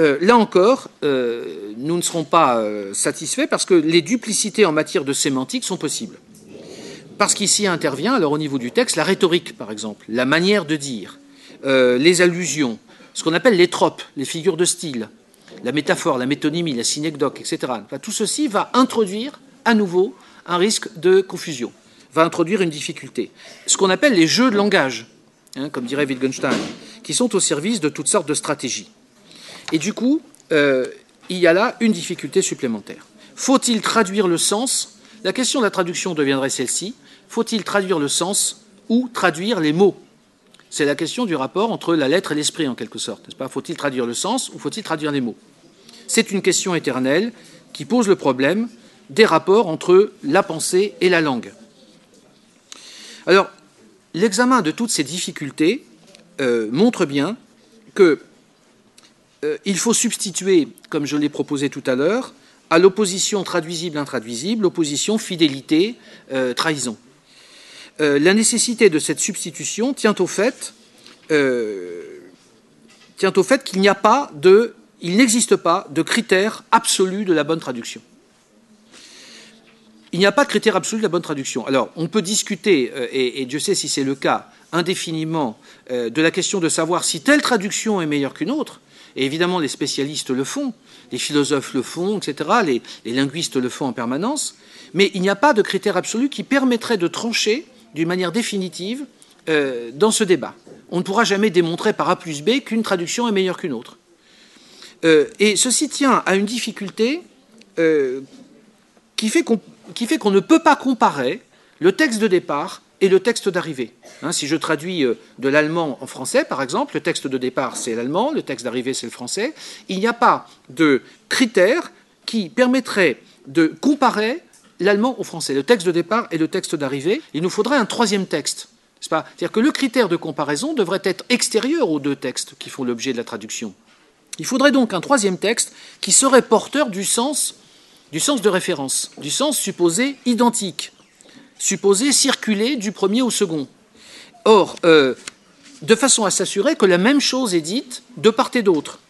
Speaker 1: Euh, Là encore, euh, nous ne serons pas satisfaits parce que les duplicités en matière de sémantique sont possibles. Parce qu'ici intervient, alors au niveau du texte, la rhétorique, par exemple, la manière de dire, euh, les allusions, ce qu'on appelle les tropes, les figures de style, la métaphore, la métonymie, la synecdoque, etc. tout ceci va introduire à nouveau un risque de confusion, va introduire une difficulté. Ce qu'on appelle les jeux de langage, hein, comme dirait Wittgenstein, qui sont au service de toutes sortes de stratégies. Et du coup, euh, il y a là une difficulté supplémentaire. Faut-il traduire le sens? La question de la traduction deviendrait celle-ci. Faut-il traduire le sens ou traduire les mots? C'est la question du rapport entre la lettre et l'esprit, en quelque sorte. N'est-ce pas? Faut-il traduire le sens ou faut-il traduire les mots? C'est une question éternelle qui pose le problème des rapports entre la pensée et la langue. Alors, l'examen de toutes ces difficultés euh, montre bien qu'il euh, faut substituer, comme je l'ai proposé tout à l'heure, à l'opposition traduisible-intraduisible, l'opposition fidélité-trahison. Euh, la nécessité de cette substitution tient au fait, tient au fait qu'il n'y a pas de, il n'existe pas de critère absolu de la bonne traduction il n'y a pas de critère absolu de la bonne traduction. Alors, on peut discuter, euh, et, Dieu sait si c'est le cas, indéfiniment, euh, de la question de savoir si telle traduction est meilleure qu'une autre. Et évidemment, les spécialistes le font, les philosophes le font, etc., les, linguistes le font en permanence. Mais il n'y a pas de critère absolu qui permettrait de trancher d'une manière définitive euh, dans ce débat. On ne pourra jamais démontrer par A plus B qu'une traduction est meilleure qu'une autre. et ceci tient à une difficulté qui fait qu'on qui fait qu'on ne peut pas comparer le texte de départ et le texte d'arrivée. Hein, si je traduis euh, de l'allemand en français, par exemple, le texte de départ c'est l'allemand, le texte d'arrivée c'est le français, il n'y a pas de critères qui permettraient de comparer l'allemand au français, le texte de départ et le texte d'arrivée. Il nous faudrait un troisième texte. C'est-à-dire que le critère de comparaison devrait être extérieur aux deux textes qui font l'objet de la traduction. Il faudrait donc un troisième texte qui serait porteur du sens du sens de référence, du sens supposé identique, supposé circuler du premier au second. Or, euh, de façon à s'assurer que la même chose est dite de part et d'autre.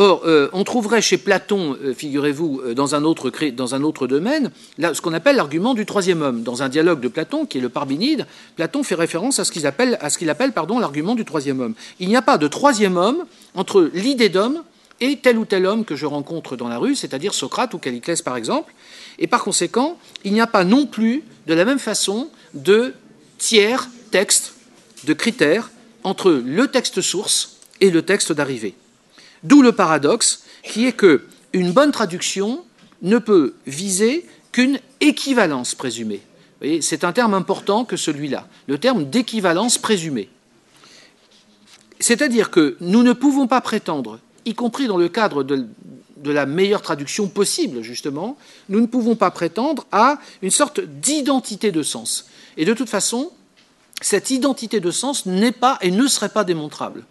Speaker 1: Or, euh, on trouverait chez Platon, euh, figurez-vous, dans, un autre, dans un autre domaine, ce qu'on appelle l'argument du troisième homme. Dans un dialogue de Platon, qui est le Parménide, Platon fait référence à ce qu'il appelle, à ce qu'il appelle pardon, l'argument du troisième homme. Il n'y a pas de troisième homme entre l'idée d'homme et tel ou tel homme que je rencontre dans la rue, c'est-à-dire Socrate ou Caliclès par exemple. Et par conséquent, il n'y a pas non plus de la même façon de tiers texte, de critères entre le texte source et le texte d'arrivée. D'où le paradoxe qui est que une bonne traduction ne peut viser qu'une équivalence présumée. C'est un terme important que celui-là, le terme d'équivalence présumée. C'est-à-dire que nous ne pouvons pas prétendre y compris dans le cadre de, la meilleure traduction possible, justement, nous ne pouvons pas prétendre à une sorte d'identité de sens. Et de toute façon, cette identité de sens n'est pas et ne serait pas démontrable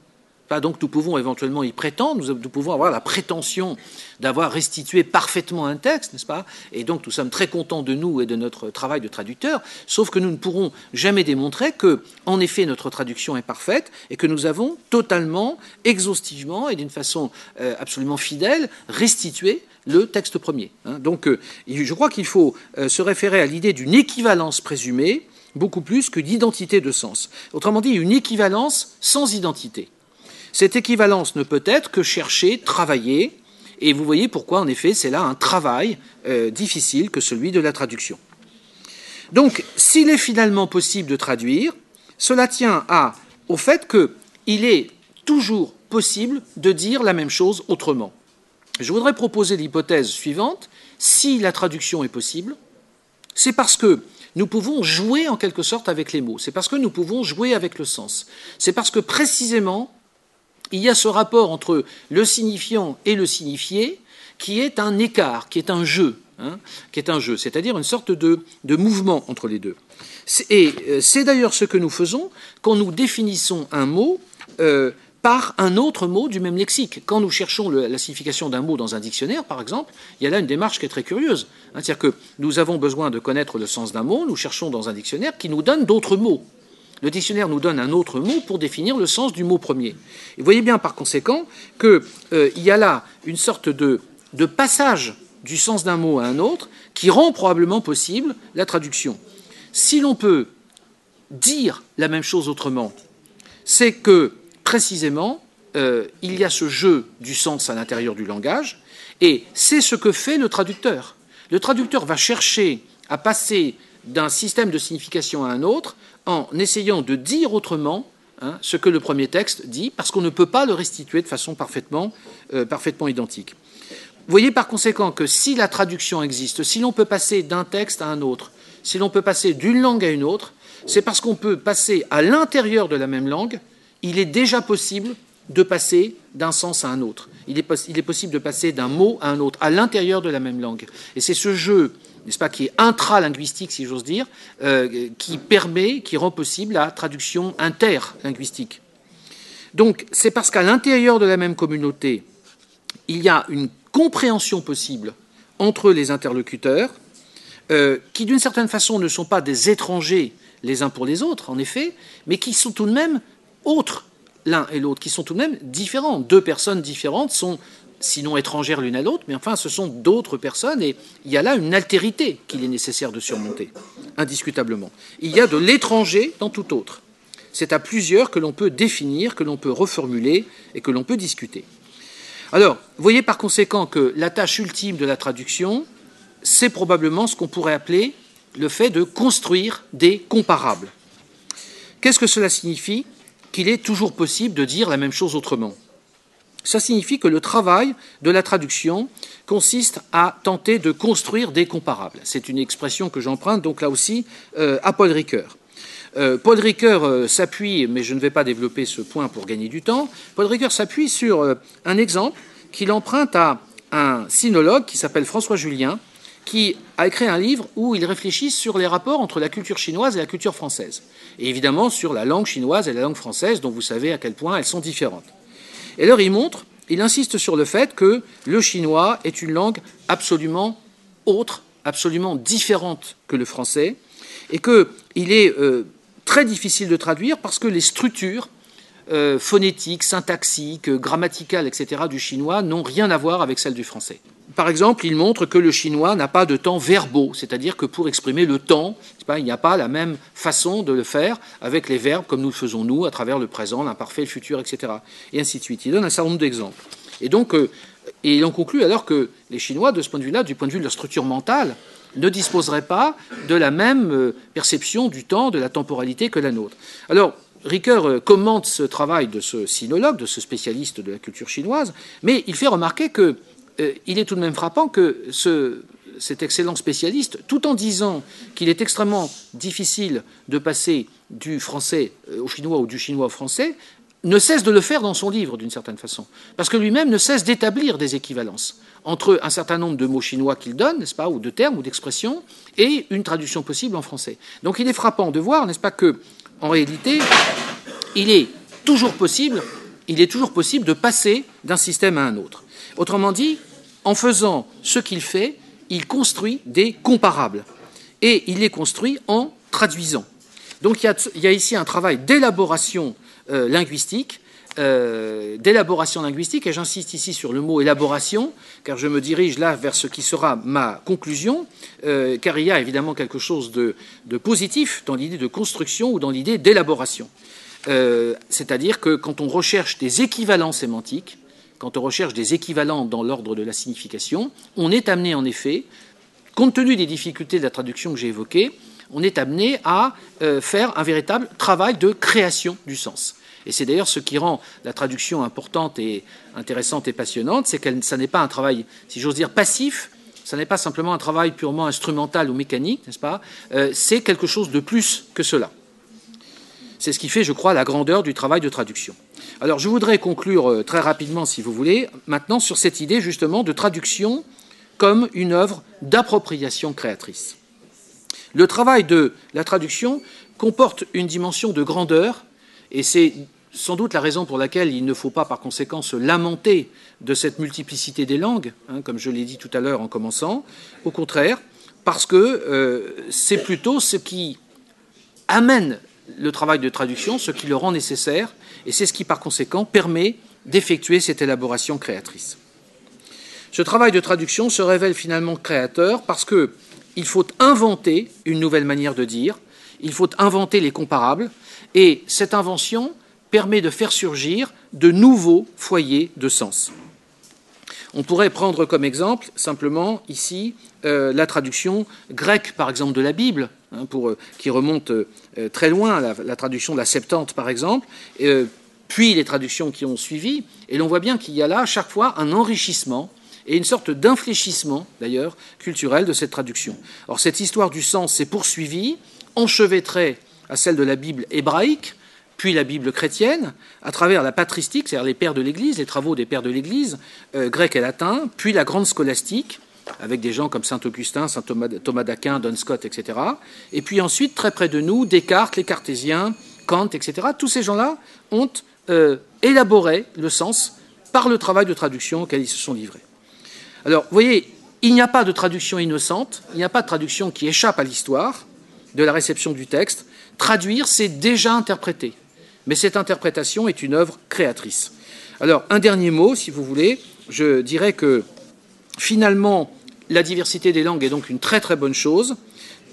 Speaker 1: donc nous pouvons éventuellement y prétendre, nous, pouvons avoir la prétention d'avoir restitué parfaitement un texte, n'est-ce pas? Et donc nous sommes très contents de nous et de notre travail de traducteur, sauf que nous ne pourrons jamais démontrer que, en effet, notre traduction est parfaite et que nous avons totalement, exhaustivement et d'une façon euh, absolument fidèle restitué le texte premier. Hein. donc euh, je crois qu'il faut euh, se référer à l'idée d'une équivalence présumée beaucoup plus que d'identité de sens. Autrement dit, une équivalence sans identité. Cette équivalence ne peut être que chercher, travailler, et vous voyez pourquoi, en effet, c'est là un travail euh, difficile que celui de la traduction. Donc, s'il est finalement possible de traduire, cela tient au fait qu'il est toujours possible de dire la même chose autrement. Je voudrais proposer l'hypothèse suivante. Si la traduction est possible, c'est parce que nous pouvons jouer en quelque sorte avec les mots, c'est parce que nous pouvons jouer avec le sens, c'est parce que précisément il y a ce rapport entre le signifiant et le signifié qui est un écart, qui est un jeu, hein, qui est un jeu, c'est-à-dire une sorte de, mouvement entre les deux. Et euh, c'est d'ailleurs ce que nous faisons quand nous définissons un mot euh, par un autre mot du même lexique. Quand nous cherchons la signification d'un mot dans un dictionnaire, par exemple, il y a là une démarche qui est très curieuse. Hein, c'est-à-dire que nous avons besoin de connaître le sens d'un mot, nous cherchons dans un dictionnaire qui nous donne d'autres mots le dictionnaire nous donne un autre mot pour définir le sens du mot premier. Et vous voyez bien par conséquent qu'il euh, y a là une sorte de, passage du sens d'un mot à un autre qui rend probablement possible la traduction. Si l'on peut dire la même chose autrement, c'est que précisément euh, il y a ce jeu du sens à l'intérieur du langage, et c'est ce que fait le traducteur. Le traducteur va chercher à passer d'un système de signification à un autre en essayant de dire autrement hein, ce que le premier texte dit, parce qu'on ne peut pas le restituer de façon parfaitement, euh, parfaitement identique. Vous voyez par conséquent que si la traduction existe, si l'on peut passer d'un texte à un autre, si l'on peut passer d'une langue à une autre, c'est parce qu'on peut passer à l'intérieur de la même langue, il est déjà possible de passer d'un sens à un autre. Il est, possible de passer d'un mot à un autre, à l'intérieur de la même langue. Et c'est ce jeu, n'est-ce pas, qui est intralinguistique, si j'ose dire, euh, qui permet, qui rend possible la traduction interlinguistique. Donc, c'est parce qu'à l'intérieur de la même communauté, il y a une compréhension possible entre les interlocuteurs, euh, qui d'une certaine façon ne sont pas des étrangers les uns pour les autres, en effet, mais qui sont tout de même autres l'un et l'autre, qui sont tout de même différents. Deux personnes différentes sont sinon étrangères l'une à l'autre, mais enfin ce sont d'autres personnes, et il y a là une altérité qu'il est nécessaire de surmonter, indiscutablement. Il y a de l'étranger dans tout autre. C'est à plusieurs que l'on peut définir, que l'on peut reformuler et que l'on peut discuter. Alors, voyez par conséquent que la tâche ultime de la traduction, c'est probablement ce qu'on pourrait appeler le fait de construire des comparables. Qu'est-ce que cela signifie? Qu'il est toujours possible de dire la même chose autrement. Ça signifie que le travail de la traduction consiste à tenter de construire des comparables. C'est une expression que j'emprunte donc là aussi euh, à Paul Ricoeur. Euh, Paul Ricoeur euh, s'appuie, mais je ne vais pas développer ce point pour gagner du temps, Paul Ricoeur s'appuie sur un exemple qu'il emprunte à un sinologue qui s'appelle François Julien, qui a écrit un livre où il réfléchit sur les rapports entre la culture chinoise et la culture française. Et évidemment sur la langue chinoise et la langue française, dont vous savez à quel point elles sont différentes. Et alors il montre, il insiste sur le fait que le chinois est une langue absolument autre, absolument différente que le français, et qu'il est euh, très difficile de traduire parce que les structures euh, phonétiques, syntaxiques, grammaticales, etc. du chinois n'ont rien à voir avec celles du français par exemple, il montre que le chinois n'a pas de temps verbaux, c'est-à-dire que pour exprimer le temps, il n'y a pas la même façon de le faire avec les verbes comme nous le faisons nous, à travers le présent, l'imparfait, le futur, etc. Et ainsi de suite. Il donne un certain nombre d'exemples. Et donc, euh, et il en conclut alors que les Chinois, de ce point de vue-là, du point de vue de leur structure mentale, ne disposeraient pas de la même euh, perception du temps, de la temporalité que la nôtre. Alors, Ricoeur euh, commente ce travail de ce sinologue, de ce spécialiste de la culture chinoise, mais il fait remarquer que euh, il est tout de même frappant que cet excellent spécialiste, tout en disant qu'il est extrêmement difficile de passer du français euh, au chinois ou du chinois au français, ne cesse de le faire dans son livre d'une certaine façon, parce que lui-même ne cesse d'établir des équivalences entre un certain nombre de mots chinois qu'il donne, n'est-ce pas, ou de termes ou d'expressions, et une traduction possible en français. Donc il est frappant de voir, n'est-ce pas, que en réalité, il est toujours possible, il est toujours possible de passer d'un système à un autre. Autrement dit, en faisant ce qu'il fait, il construit des comparables. Et il les construit en traduisant. Donc il y a, ici un travail d'élaboration euh, linguistique, euh, d'élaboration linguistique, et j'insiste ici sur le mot élaboration, car je me dirige là vers ce qui sera ma conclusion, euh, car il y a évidemment quelque chose de, de positif dans l'idée de construction ou dans l'idée d'élaboration. C'est-à-dire que quand on recherche des équivalents sémantiques, quand on recherche des équivalents dans l'ordre de la signification, on est amené en effet, compte tenu des difficultés de la traduction que j'ai évoquées, on est amené à euh, faire un véritable travail de création du sens. Et c'est d'ailleurs ce qui rend la traduction importante et intéressante et passionnante, c'est que ça n'est pas un travail, si j'ose dire, passif, ça n'est pas simplement un travail purement instrumental ou mécanique, n'est-ce pas? Euh, C'est quelque chose de plus que cela. C'est ce qui fait, je crois, la grandeur du travail de traduction. Alors je voudrais conclure euh, très rapidement, si vous voulez, maintenant sur cette idée justement de traduction comme une œuvre d'appropriation créatrice. Le travail de la traduction comporte une dimension de grandeur, et c'est sans doute la raison pour laquelle il ne faut pas par conséquent se lamenter de cette multiplicité des langues, hein, comme je l'ai dit tout à l'heure en commençant. Au contraire, parce que euh, c'est plutôt ce qui amène le travail de traduction, ce qui le rend nécessaire, et c'est ce qui, par conséquent, permet d'effectuer cette élaboration créatrice. Ce travail de traduction se révèle finalement créateur parce qu'il faut inventer une nouvelle manière de dire, il faut inventer les comparables, et cette invention permet de faire surgir de nouveaux foyers de sens. On pourrait prendre comme exemple simplement ici euh, la traduction grecque, par exemple, de la Bible, hein, pour, euh, qui remonte euh, très loin, la, traduction de la Septante, par exemple, puis les traductions qui ont suivi, et l'on voit bien qu'il y a là, à chaque fois, un enrichissement et une sorte d'infléchissement, d'ailleurs, culturel de cette traduction. Or, cette histoire du sens s'est poursuivie, enchevêtrée à celle de la Bible hébraïque, puis la Bible chrétienne, à travers la patristique, c'est-à-dire les pères de l'Église, les travaux des pères de l'Église, euh, grec et latin, puis la grande scolastique, avec des gens comme saint Augustin, saint Thomas, d'Aquin, Don Scott, etc. Et puis ensuite, très près de nous, Descartes, les cartésiens, Kant, etc. Tous ces gens-là ont euh, élaboré le sens par le travail de traduction auquel ils se sont livrés. Alors, vous voyez, il n'y a pas de traduction innocente, il n'y a pas de traduction qui échappe à l'histoire de la réception du texte. Traduire, c'est déjà interpréter mais cette interprétation est une œuvre créatrice. Alors, un dernier mot, si vous voulez, je dirais que finalement, la diversité des langues est donc une très très bonne chose,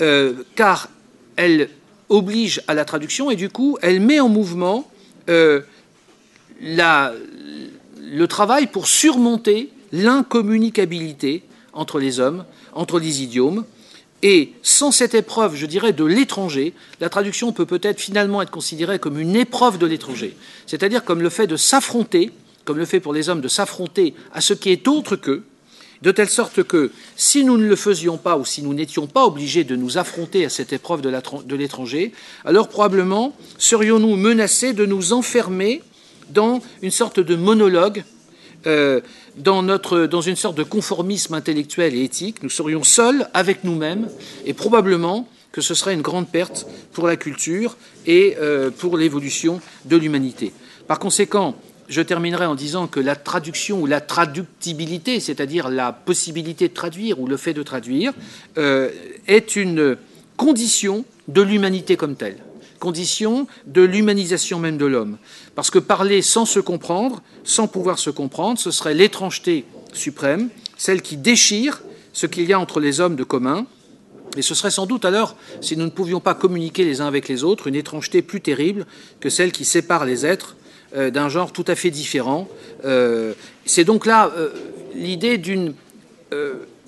Speaker 1: euh, car elle oblige à la traduction et du coup, elle met en mouvement euh, le travail pour surmonter l'incommunicabilité entre les hommes, entre les idiomes, et sans cette épreuve, je dirais, de l'étranger, la traduction peut peut-être finalement être considérée comme une épreuve de l'étranger, c'est-à-dire comme le fait de s'affronter, comme le fait pour les hommes de s'affronter à ce qui est autre qu'eux, de telle sorte que si nous ne le faisions pas ou si nous n'étions pas obligés de nous affronter à cette épreuve de l'étranger, alors probablement serions-nous menacés de nous enfermer dans une sorte de monologue euh, dans, une sorte de conformisme intellectuel et éthique. Nous serions seuls avec nous-mêmes et probablement que ce serait une grande perte pour la culture et euh, pour l'évolution de l'humanité. Par conséquent, je terminerai en disant que la traduction ou la traductibilité, c'est-à-dire la possibilité de traduire ou le fait de traduire, euh, est une condition de l'humanité comme telle condition de l'humanisation même de l'homme. Parce que parler sans se comprendre, sans pouvoir se comprendre, ce serait l'étrangeté suprême, celle qui déchire ce qu'il y a entre les hommes de commun. Et ce serait sans doute alors, si nous ne pouvions pas communiquer les uns avec les autres, une étrangeté plus terrible que celle qui sépare les êtres euh, d'un genre tout à fait différent. Euh, c'est donc là euh, l'idée d'une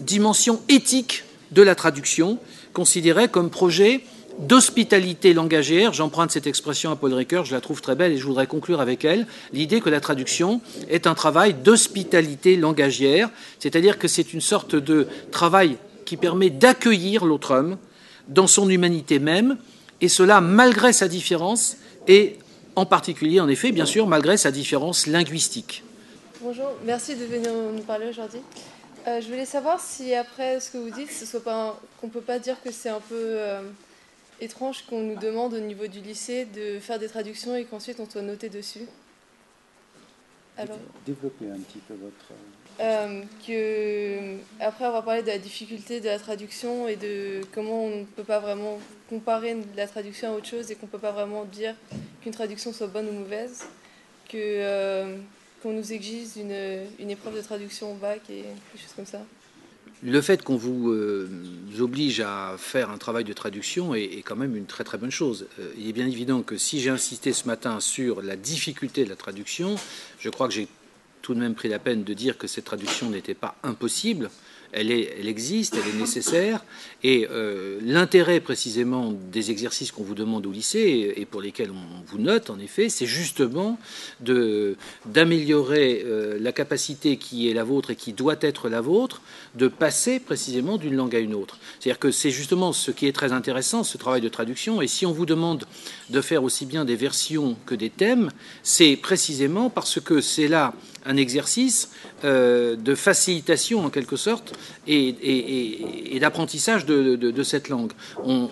Speaker 1: dimension éthique de la traduction, considérée comme projet d'hospitalité langagière, j'emprunte cette expression à Paul Ricoeur, je la trouve très belle et je voudrais conclure avec elle, l'idée que la traduction est un travail d'hospitalité langagière, c'est-à-dire que c'est une sorte de travail qui permet d'accueillir l'autre homme dans son humanité même, et cela malgré sa différence, et en particulier, en effet, bien sûr, malgré sa différence linguistique.
Speaker 2: Bonjour, merci de venir nous parler aujourd'hui. Euh, je voulais savoir si après ce que vous dites, ce soit pas qu'on peut pas dire que c'est un peu euh, étrange qu'on nous demande au niveau du lycée de faire des traductions et qu'ensuite on soit noté dessus.
Speaker 3: Alors, Développez un petit peu votre.
Speaker 2: Euh, que, après avoir parlé de la difficulté de la traduction et de comment on ne peut pas vraiment comparer la traduction à autre chose et qu'on ne peut pas vraiment dire qu'une traduction soit bonne ou mauvaise, que, euh, qu'on nous exige une, une épreuve de traduction au bac et des choses comme ça
Speaker 1: le fait qu'on vous euh, oblige à faire un travail de traduction est, quand même une très très bonne chose. Il est bien évident que si j'ai insisté ce matin sur la difficulté de la traduction, je crois que j'ai tout de même pris la peine de dire que cette traduction n'était pas impossible elle, existe, elle est nécessaire. Et euh, l'intérêt précisément des exercices qu'on vous demande au lycée et, pour lesquels on vous note, en effet, c'est justement d'améliorer euh, la capacité qui est la vôtre et qui doit être la vôtre de passer précisément d'une langue à une autre. C'est-à-dire que c'est justement ce qui est très intéressant, ce travail de traduction. Et si on vous demande de faire aussi bien des versions que des thèmes, c'est précisément parce que c'est là un exercice euh, de facilitation en quelque sorte et, d'apprentissage de, cette langue. On,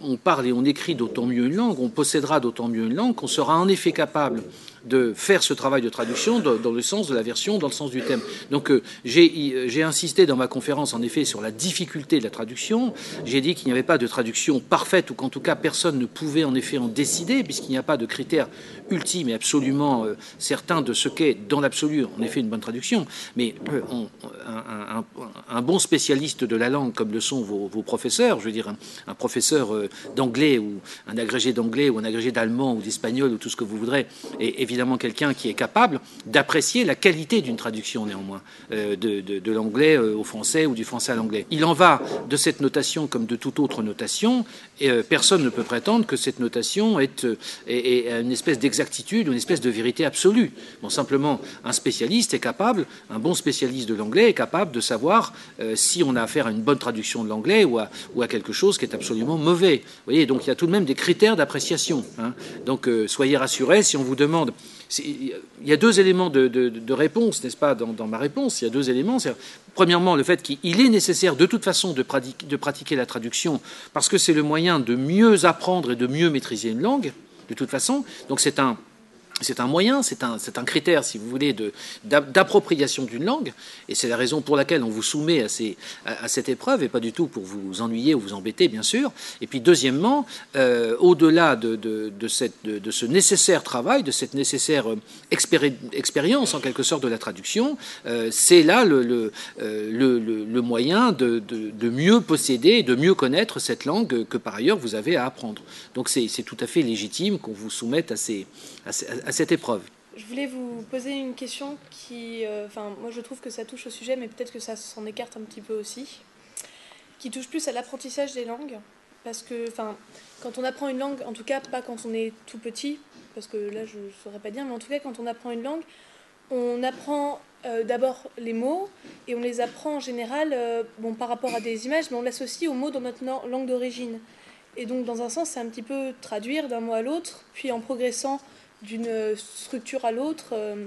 Speaker 1: on, parle et on écrit d'autant mieux une langue, on possédera d'autant mieux une langue qu'on sera en effet capable de faire ce travail de traduction dans le sens de la version, dans le sens du thème. Donc euh, j'ai insisté dans ma conférence en effet sur la difficulté de la traduction. J'ai dit qu'il n'y avait pas de traduction parfaite ou qu'en tout cas personne ne pouvait en effet en décider puisqu'il n'y a pas de critère ultime et absolument euh, certain de ce qu'est dans l'absolu en effet une bonne traduction. Mais euh, un, bon spécialiste de la langue, comme le sont vos, professeurs, je veux dire un, professeur euh, d'anglais ou un agrégé d'anglais ou un agrégé d'allemand ou d'espagnol ou tout ce que vous voudrez, est évidemment quelqu'un qui est capable d'apprécier la qualité d'une traduction néanmoins euh, de, l'anglais euh, au français ou du français à l'anglais. Il en va de cette notation comme de toute autre notation, et personne ne peut prétendre que cette notation est, est une espèce d'exactitude une espèce de vérité absolue. Bon, simplement, un spécialiste est capable, un bon spécialiste de l'anglais est capable de savoir euh, si on a affaire à une bonne traduction de l'anglais ou à, ou à, quelque chose qui est absolument mauvais. Vous voyez, donc il y a tout de même des critères d'appréciation. Hein. Donc euh, soyez rassurés si on vous demande. Il y a deux éléments de, réponse, n'est-ce pas, dans, ma réponse. Il y a deux éléments. Premièrement, le fait qu'il est nécessaire de toute façon de pratiquer la traduction parce que c'est le moyen de mieux apprendre et de mieux maîtriser une langue, de toute façon. Donc c'est un c'est un moyen, c'est un, critère, si vous voulez, d'appropriation d'une langue, et c'est la raison pour laquelle on vous soumet à, cette épreuve, et pas du tout pour vous ennuyer ou vous embêter, bien sûr. Et puis, deuxièmement, euh, au-delà de, ce nécessaire travail, de cette nécessaire euh, expérience, en quelque sorte, de la traduction, euh, c'est là le, moyen de, mieux posséder, de mieux connaître cette langue que, par ailleurs, vous avez à apprendre. Donc, c'est tout à fait légitime qu'on vous soumette à ces cette épreuve.
Speaker 2: Je voulais vous poser une question qui, euh, enfin, moi je trouve que ça touche au sujet, mais peut-être que ça s'en écarte un petit peu aussi, qui touche plus à l'apprentissage des langues, parce que, enfin, quand on apprend une langue, en tout cas pas quand on est tout petit, parce que là je saurais pas dire, mais en tout cas quand on apprend une langue, on apprend euh, d'abord les mots et on les apprend en général, euh, bon, par rapport à des images, mais on l'associe aux mots dans notre langue d'origine. Et donc, dans un sens, c'est un petit peu traduire d'un mot à l'autre, puis en progressant d'une structure à l'autre euh,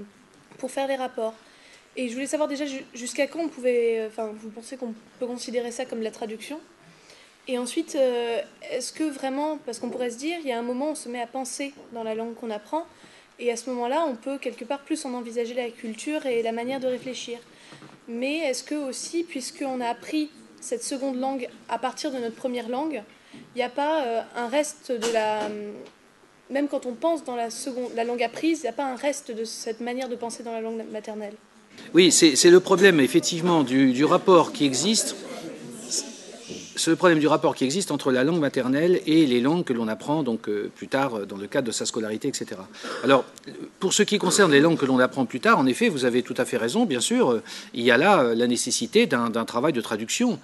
Speaker 2: pour faire les rapports. Et je voulais savoir déjà jusqu'à quand on pouvait, euh, enfin, vous pensez qu'on peut considérer ça comme la traduction? Et ensuite, euh, est-ce que vraiment, parce qu'on pourrait se dire, il y a un moment où on se met à penser dans la langue qu'on apprend, et à ce moment-là, on peut quelque part plus en envisager la culture et la manière de réfléchir. Mais est-ce que aussi, puisqu'on a appris cette seconde langue à partir de notre première langue, il n'y a pas un reste de la même quand on pense dans la, langue apprise, il n'y a pas un reste de cette manière de penser dans la langue maternelle.
Speaker 1: Oui, c'est le problème effectivement du rapport qui existe le problème du rapport qui existe entre la langue maternelle et les langues que l'on apprend donc euh, plus tard euh, dans le cadre de sa scolarité, etc. Alors, pour ce qui concerne les langues que l'on apprend plus tard, en effet, vous avez tout à fait raison, bien sûr, euh, il y a là la nécessité d'un travail de traduction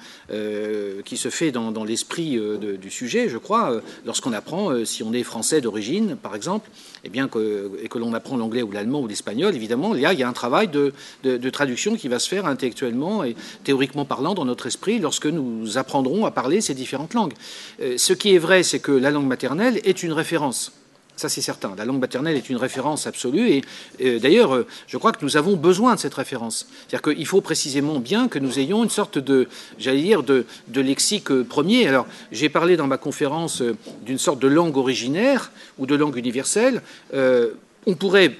Speaker 1: qui se fait dans, l'esprit du sujet, je crois, lorsqu'on apprend, si on est français d'origine, par exemple, eh bien que, et que l'on apprend l'anglais ou l'allemand ou l'espagnol, évidemment, il y, a, il y a un travail de, de traduction qui va se faire intellectuellement et théoriquement parlant dans notre esprit lorsque nous apprendrons parler ces différentes langues. Euh, ce qui est vrai, c'est que la langue maternelle est une référence. Ça, c'est certain. La langue maternelle est une référence absolue. Et euh, d'ailleurs, euh, je crois que nous avons besoin de cette référence. C'est-à-dire qu'il faut précisément bien que nous ayons une sorte de, j'allais dire, de, lexique premier. Alors, j'ai parlé dans ma conférence d'une sorte de langue originaire ou de langue universelle. on pourrait,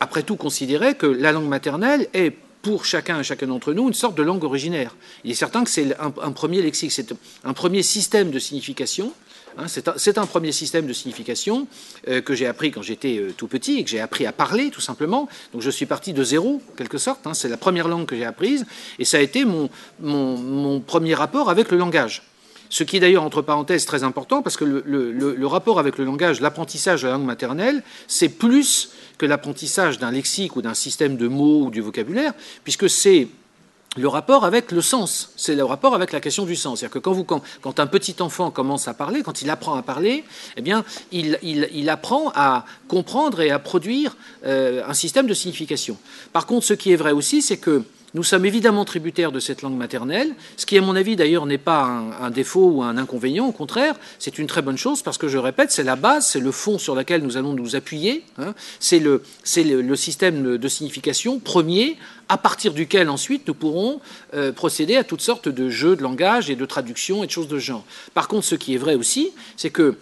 Speaker 1: après tout, considérer que la langue maternelle est pour chacun et chacun d'entre nous une sorte de langue originaire. Il est certain que c'est un, premier lexique, c'est un premier système de signification. Hein, c'est un, premier système de signification euh, que j'ai appris quand j'étais euh, tout petit et que j'ai appris à parler tout simplement. Donc je suis parti de zéro, quelque sorte. Hein, c'est la première langue que j'ai apprise et ça a été mon, mon, premier rapport avec le langage. Ce qui est d'ailleurs, entre parenthèses, très important parce que le, rapport avec le langage, l'apprentissage de la langue maternelle, c'est plus que l'apprentissage d'un lexique ou d'un système de mots ou du vocabulaire, puisque c'est le rapport avec le sens, c'est le rapport avec la question du sens. C'est-à-dire que quand, un petit enfant commence à parler, quand il apprend à parler, eh bien, il, il, apprend à comprendre et à produire euh, un système de signification. Par contre, ce qui est vrai aussi, c'est que nous sommes évidemment tributaires de cette langue maternelle, ce qui, à mon avis, d'ailleurs, n'est pas un, défaut ou un inconvénient. Au contraire, c'est une très bonne chose parce que, je répète, c'est la base, c'est le fond sur lequel nous allons nous appuyer. Hein. c'est le, système de signification premier à partir duquel ensuite nous pourrons euh, procéder à toutes sortes de jeux de langage et de traduction et de choses de genre. Par contre, ce qui est vrai aussi, c'est que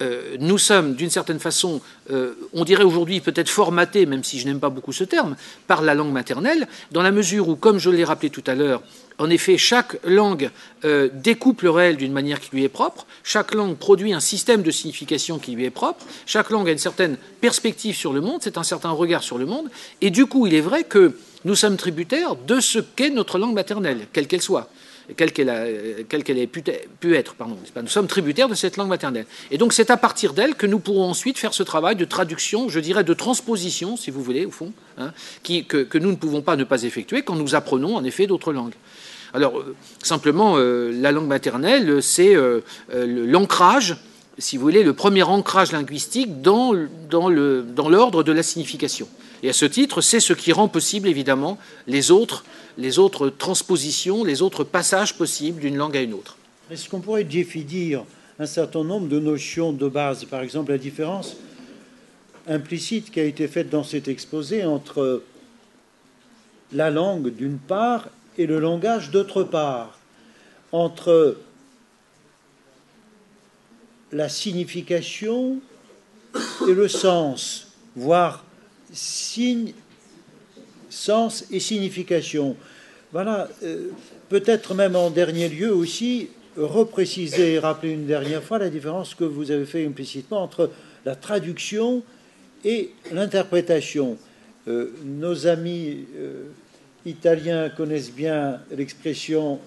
Speaker 1: euh, nous sommes d'une certaine façon, euh, on dirait aujourd'hui peut-être formatés, même si je n'aime pas beaucoup ce terme, par la langue maternelle, dans la mesure où, comme je l'ai rappelé tout à l'heure, en effet, chaque langue euh, découpe le réel d'une manière qui lui est propre, chaque langue produit un système de signification qui lui est propre, chaque langue a une certaine perspective sur le monde, c'est un certain regard sur le monde, et du coup, il est vrai que nous sommes tributaires de ce qu'est notre langue maternelle, quelle qu'elle soit quelle qu'elle ait pu, être. Pardon, Nous sommes tributaires de cette langue maternelle. Et donc c'est à partir d'elle que nous pourrons ensuite faire ce travail de traduction, je dirais de transposition, si vous voulez, au fond, hein, que, nous ne pouvons pas ne pas effectuer quand nous apprenons en effet d'autres langues. Alors euh, simplement, euh, la langue maternelle, c'est euh, l'ancrage si vous voulez, le premier ancrage linguistique dans, dans l'ordre de la signification. Et à ce titre, c'est ce qui rend possible, évidemment, les autres les autres transpositions, les autres passages possibles d'une langue à une autre.
Speaker 4: Est-ce qu'on pourrait définir un certain nombre de notions de base? Par exemple, la différence implicite qui a été faite dans cet exposé entre la langue d'une part et le langage d'autre part, entre la signification et le sens, voire signe sens et signification. Voilà, euh, peut-être même en dernier lieu aussi, repréciser et rappeler une dernière fois la différence que vous avez fait implicitement entre la traduction et l'interprétation. Euh, nos amis euh, italiens connaissent bien l'expression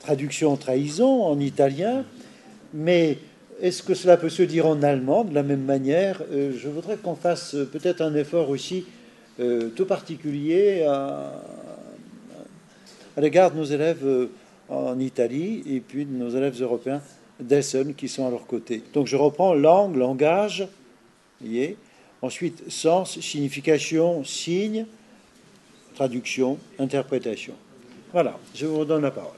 Speaker 4: traduction trahison en italien, mais est-ce que cela peut se dire en allemand de la même manière? Je voudrais qu'on fasse peut-être un effort aussi euh, tout particulier à, l'égard de nos élèves en Italie et puis de nos élèves européens d'Essen qui sont à leur côté. Donc je reprends langue, langage, voyez. ensuite sens, signification, signe, traduction, interprétation. Voilà, je vous redonne la parole.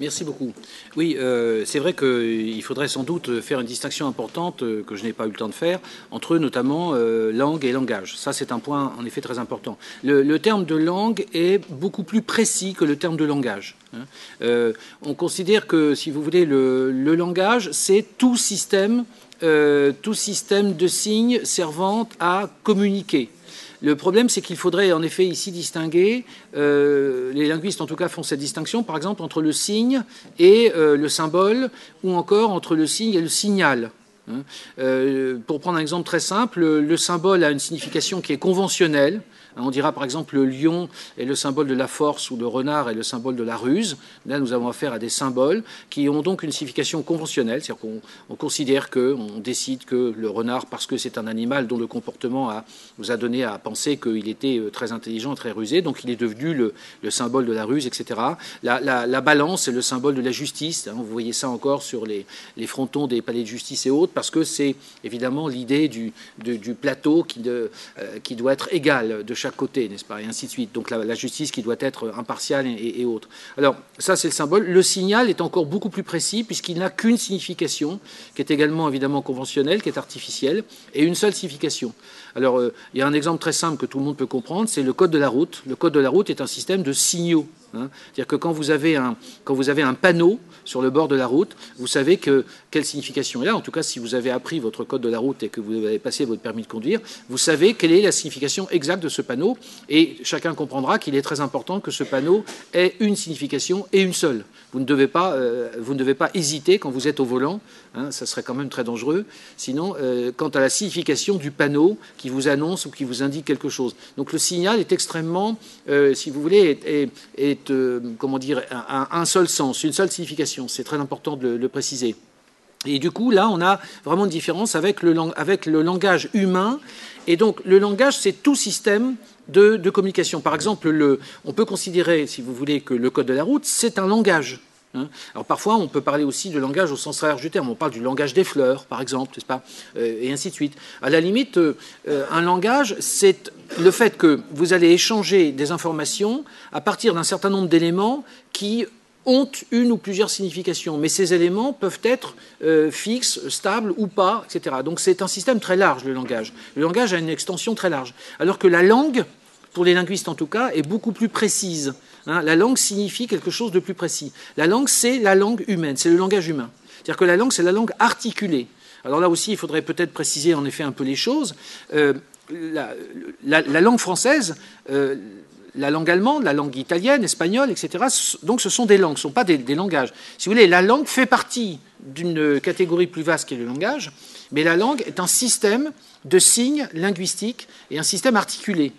Speaker 1: Merci beaucoup. Oui, euh, c'est vrai qu'il faudrait sans doute faire une distinction importante euh, que je n'ai pas eu le temps de faire entre notamment euh, langue et langage. Ça, c'est un point en effet très important. Le, terme de langue est beaucoup plus précis que le terme de langage. Hein. on considère que, si vous voulez, le, le langage, c'est tout système, tout système de signes servant à communiquer. Le problème, c'est qu'il faudrait en effet ici distinguer, euh, les linguistes en tout cas font cette distinction, par exemple, entre le signe et euh, le symbole, ou encore entre le signe et le signal. Hein. Euh, pour prendre un exemple très simple, le symbole a une signification qui est conventionnelle, on dira par exemple le lion est le symbole de la force ou le renard est le symbole de la ruse. Là, nous avons affaire à des symboles qui ont donc une signification conventionnelle, c'est-à-dire qu'on considère que, on décide que le renard, parce que c'est un animal dont le comportement a, nous a donné à penser qu'il était euh, très intelligent, très rusé, donc il est devenu le, symbole de la ruse, etc. La, balance est le symbole de la justice. Hein. vous voyez ça encore sur les, frontons des palais de justice et autres, parce que c'est évidemment l'idée du, plateau qui, euh, qui doit être égal de chaque côté, n'est-ce pas, et ainsi de suite. Donc la, justice qui doit être impartiale et, autre. Alors ça, c'est le symbole. Le signal est encore beaucoup plus précis puisqu'il n'a qu'une signification, qui est également évidemment conventionnelle, qui est artificielle, et une seule signification. Alors euh, il y a un exemple très simple que tout le monde peut comprendre, c'est le code de la route. Le code de la route est un système de signaux. Hein. C'est-à-dire que quand vous, avez un, panneau sur le bord de la route, vous savez que, quelle signification est là. En tout cas, si vous avez appris votre code de la route et que vous avez passé votre permis de conduire, vous savez quelle est la signification exacte de ce panneau. Et chacun comprendra qu'il est très important que ce panneau ait une signification et une seule. Vous ne devez pas, euh, vous ne devez pas hésiter quand vous êtes au volant, hein, ça serait quand même très dangereux. Sinon, euh, quant à la signification du panneau qui vous annonce ou qui vous indique quelque chose. Donc le signal est extrêmement, euh, si vous voulez, est comment dire, un, seul sens, une seule signification. C'est très important de le, préciser. Et du coup, là, on a vraiment une différence avec le, avec le langage humain. Et donc, le langage, c'est tout système de, communication. Par exemple, le, on peut considérer, si vous voulez, que le code de la route, c'est un langage. Hein. Alors parfois, on peut parler aussi de langage au sens large du terme. On parle du langage des fleurs, par exemple, n'est-ce pas euh, Et ainsi de suite. À la limite, euh, un langage, c'est le fait que vous allez échanger des informations à partir d'un certain nombre d'éléments qui ont une ou plusieurs significations, mais ces éléments peuvent être euh, fixes, stables ou pas, etc. Donc c'est un système très large, le langage. Le langage a une extension très large. Alors que la langue, pour les linguistes en tout cas, est beaucoup plus précise. Hein. la langue signifie quelque chose de plus précis. La langue, c'est la langue humaine, c'est le langage humain. C'est-à-dire que la langue, c'est la langue articulée. Alors là aussi, il faudrait peut-être préciser en effet un peu les choses. Euh, la, langue française, euh, la langue allemande, la langue italienne, espagnole, etc. Donc ce sont des langues, ce ne sont pas des, des, langages. Si vous voulez, la langue fait partie d'une catégorie plus vaste qui est le langage, mais la langue est un système de signes linguistiques et un système articulé.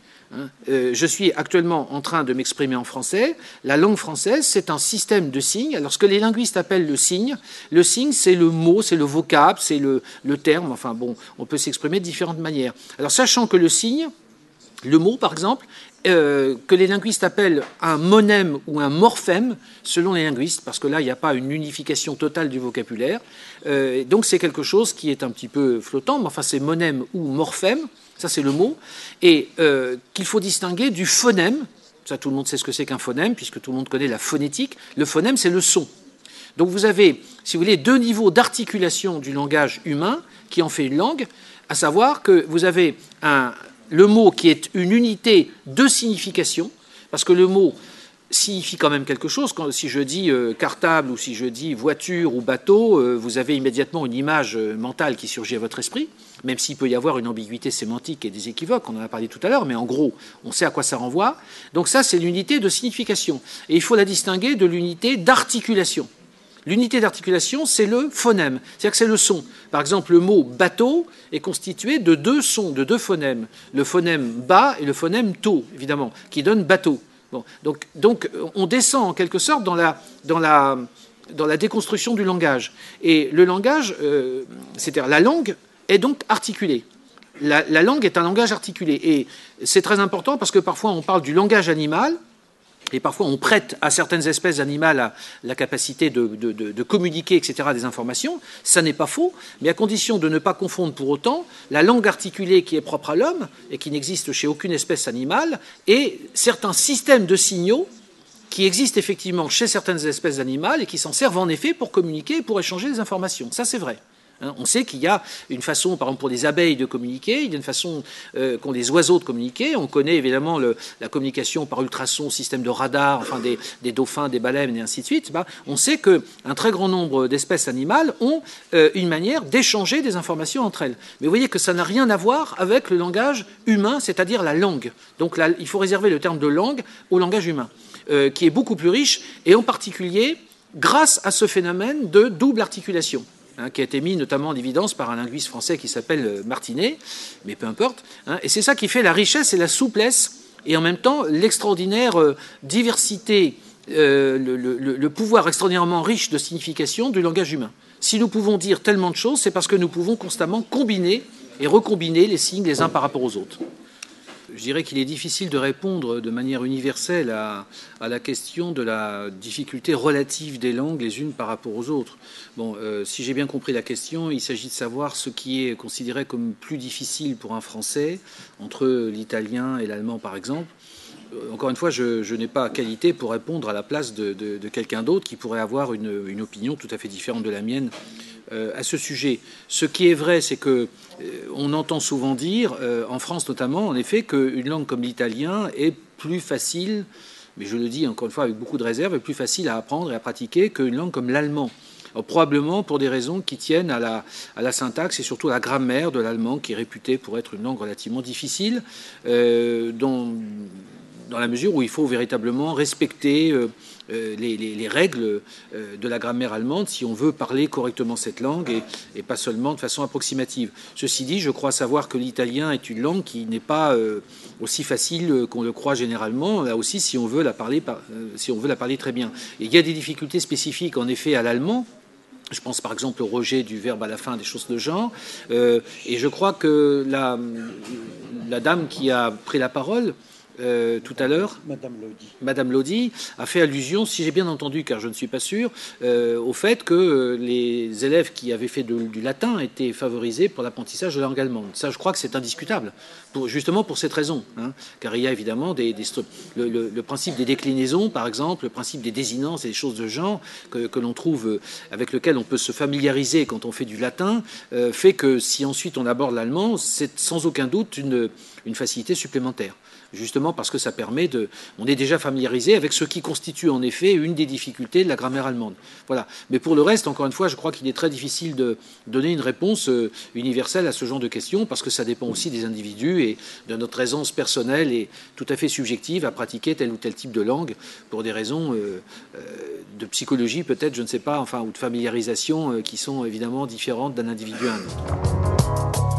Speaker 1: Euh, je suis actuellement en train de m'exprimer en français. La langue française, c'est un système de signes. Alors, ce que les linguistes appellent le signe, le signe, c'est le mot, c'est le vocable, c'est le, terme. Enfin, bon, on peut s'exprimer de différentes manières. Alors, sachant que le signe, le mot, par exemple, euh, que les linguistes appellent un monème ou un morphème, selon les linguistes, parce que là, il n'y a pas une unification totale du vocabulaire. Euh, donc, c'est quelque chose qui est un petit peu flottant, mais enfin, c'est monème ou morphème ça c'est le mot, et euh, qu'il faut distinguer du phonème. Ça, tout le monde sait ce que c'est qu'un phonème, puisque tout le monde connaît la phonétique. Le phonème, c'est le son. Donc vous avez, si vous voulez, deux niveaux d'articulation du langage humain qui en fait une langue, à savoir que vous avez le mot qui est une unité de signification, parce que le mot signifie quand même quelque chose. Si je dis euh, cartable ou si je dis voiture ou bateau, euh, vous avez immédiatement une image mentale qui surgit à votre esprit même s'il peut y avoir une ambiguïté sémantique et des équivoques, on en a parlé tout à l'heure, mais en gros, on sait à quoi ça renvoie. Donc ça, c'est l'unité de signification. Et il faut la distinguer de l'unité d'articulation. L'unité d'articulation, c'est le phonème, c'est-à-dire que c'est le son. Par exemple, le mot bateau est constitué de deux sons, de deux phonèmes. Le phonème bas et le phonème tôt, évidemment, qui donnent bateau. donc, donc, on descend en quelque sorte dans la, dans la, dans la déconstruction du langage. Et le langage, euh, c'est-à-dire la langue, est donc articulée. La, langue est un langage articulé. Et c'est très important parce que parfois on parle du langage animal, et parfois on prête à certaines espèces animales la, capacité de, communiquer, etc., des informations. Ça n'est pas faux, mais à condition de ne pas confondre pour autant la langue articulée qui est propre à l'homme et qui n'existe chez aucune espèce animale, et certains systèmes de signaux qui existent effectivement chez certaines espèces animales et qui s'en servent en effet pour communiquer et pour échanger des informations. Ça, c'est vrai. Hein, on sait qu'il y a une façon, par exemple pour les abeilles de communiquer, il y a une façon euh, qu'ont les oiseaux de communiquer. On connaît évidemment la communication par ultrasons, système de radar, enfin des, dauphins, des baleines et ainsi de suite. Bah, on sait qu'un très grand nombre d'espèces animales ont euh, une manière d'échanger des informations entre elles. Mais vous voyez que ça n'a rien à voir avec le langage humain, c'est-à-dire la langue. Donc il faut réserver le terme de langue au langage humain, euh, qui est beaucoup plus riche, et en particulier grâce à ce phénomène de double articulation. Hein, qui a été mis notamment en évidence par un linguiste français qui s'appelle euh, Martinet, mais peu importe. Hein, et c'est ça qui fait la richesse et la souplesse, et en même temps l'extraordinaire euh, diversité, euh, le, pouvoir extraordinairement riche de signification du langage humain. Si nous pouvons dire tellement de choses, c'est parce que nous pouvons constamment combiner et recombiner les signes les uns par rapport aux autres je dirais qu'il est difficile de répondre de manière universelle à, la question de la difficulté relative des langues les unes par rapport aux autres. Bon, euh, si j'ai bien compris la question, il s'agit de savoir ce qui est considéré comme plus difficile pour un Français entre l'italien et l'allemand, par exemple. Euh, encore une fois, je, n'ai pas qualité pour répondre à la place de, quelqu'un d'autre qui pourrait avoir une, opinion tout à fait différente de la mienne euh, à ce sujet. Ce qui est vrai, c'est que euh, on entend souvent dire, en France notamment, en effet, qu'une langue comme l'italien est plus facile, mais je le dis encore une fois avec beaucoup de réserve, est plus facile à apprendre et à pratiquer qu'une langue comme l'allemand. Probablement pour des raisons qui tiennent à la, à la, syntaxe et surtout à la grammaire de l'allemand, qui est réputée pour être une langue relativement difficile, dont dans la mesure où il faut véritablement respecter euh, euh, les, règles euh, de la grammaire allemande si on veut parler correctement cette langue et, pas seulement de façon approximative. Ceci dit, je crois savoir que l'italien est une langue qui n'est pas aussi facile qu'on le croit généralement, là aussi si on veut la parler, si on veut la parler très bien. il y a des difficultés spécifiques en effet à l'allemand. Je pense par exemple au rejet du verbe à la fin, des choses de genre. et je crois que la dame qui a pris la parole euh, tout à l'heure, Madame Lodi. a fait allusion, si j'ai bien entendu, car je ne suis pas sûr, euh, au fait que euh, les élèves qui avaient fait du latin étaient favorisés pour l'apprentissage de la langue allemande. Ça, je crois que c'est indiscutable, justement pour cette raison, hein. car il y a évidemment des, le, principe des déclinaisons, par exemple, le principe des désinences et des choses de genre que, l'on trouve, avec lequel on peut se familiariser quand on fait du latin, fait que si ensuite on aborde l'allemand, c'est sans aucun doute une facilité supplémentaire. Justement parce que ça permet de... On est déjà familiarisé avec ce qui constitue en effet une des difficultés de la grammaire allemande. Voilà. Mais pour le reste, encore une fois, je crois qu'il est très difficile de donner une réponse euh, universelle à ce genre de questions parce que ça dépend aussi des individus et de notre aisance personnelle et tout à fait subjective à pratiquer tel ou tel type de langue pour des raisons euh, euh, de psychologie peut-être, je ne sais pas, enfin, ou de familiarisation qui sont évidemment différentes d'un individu à un autre.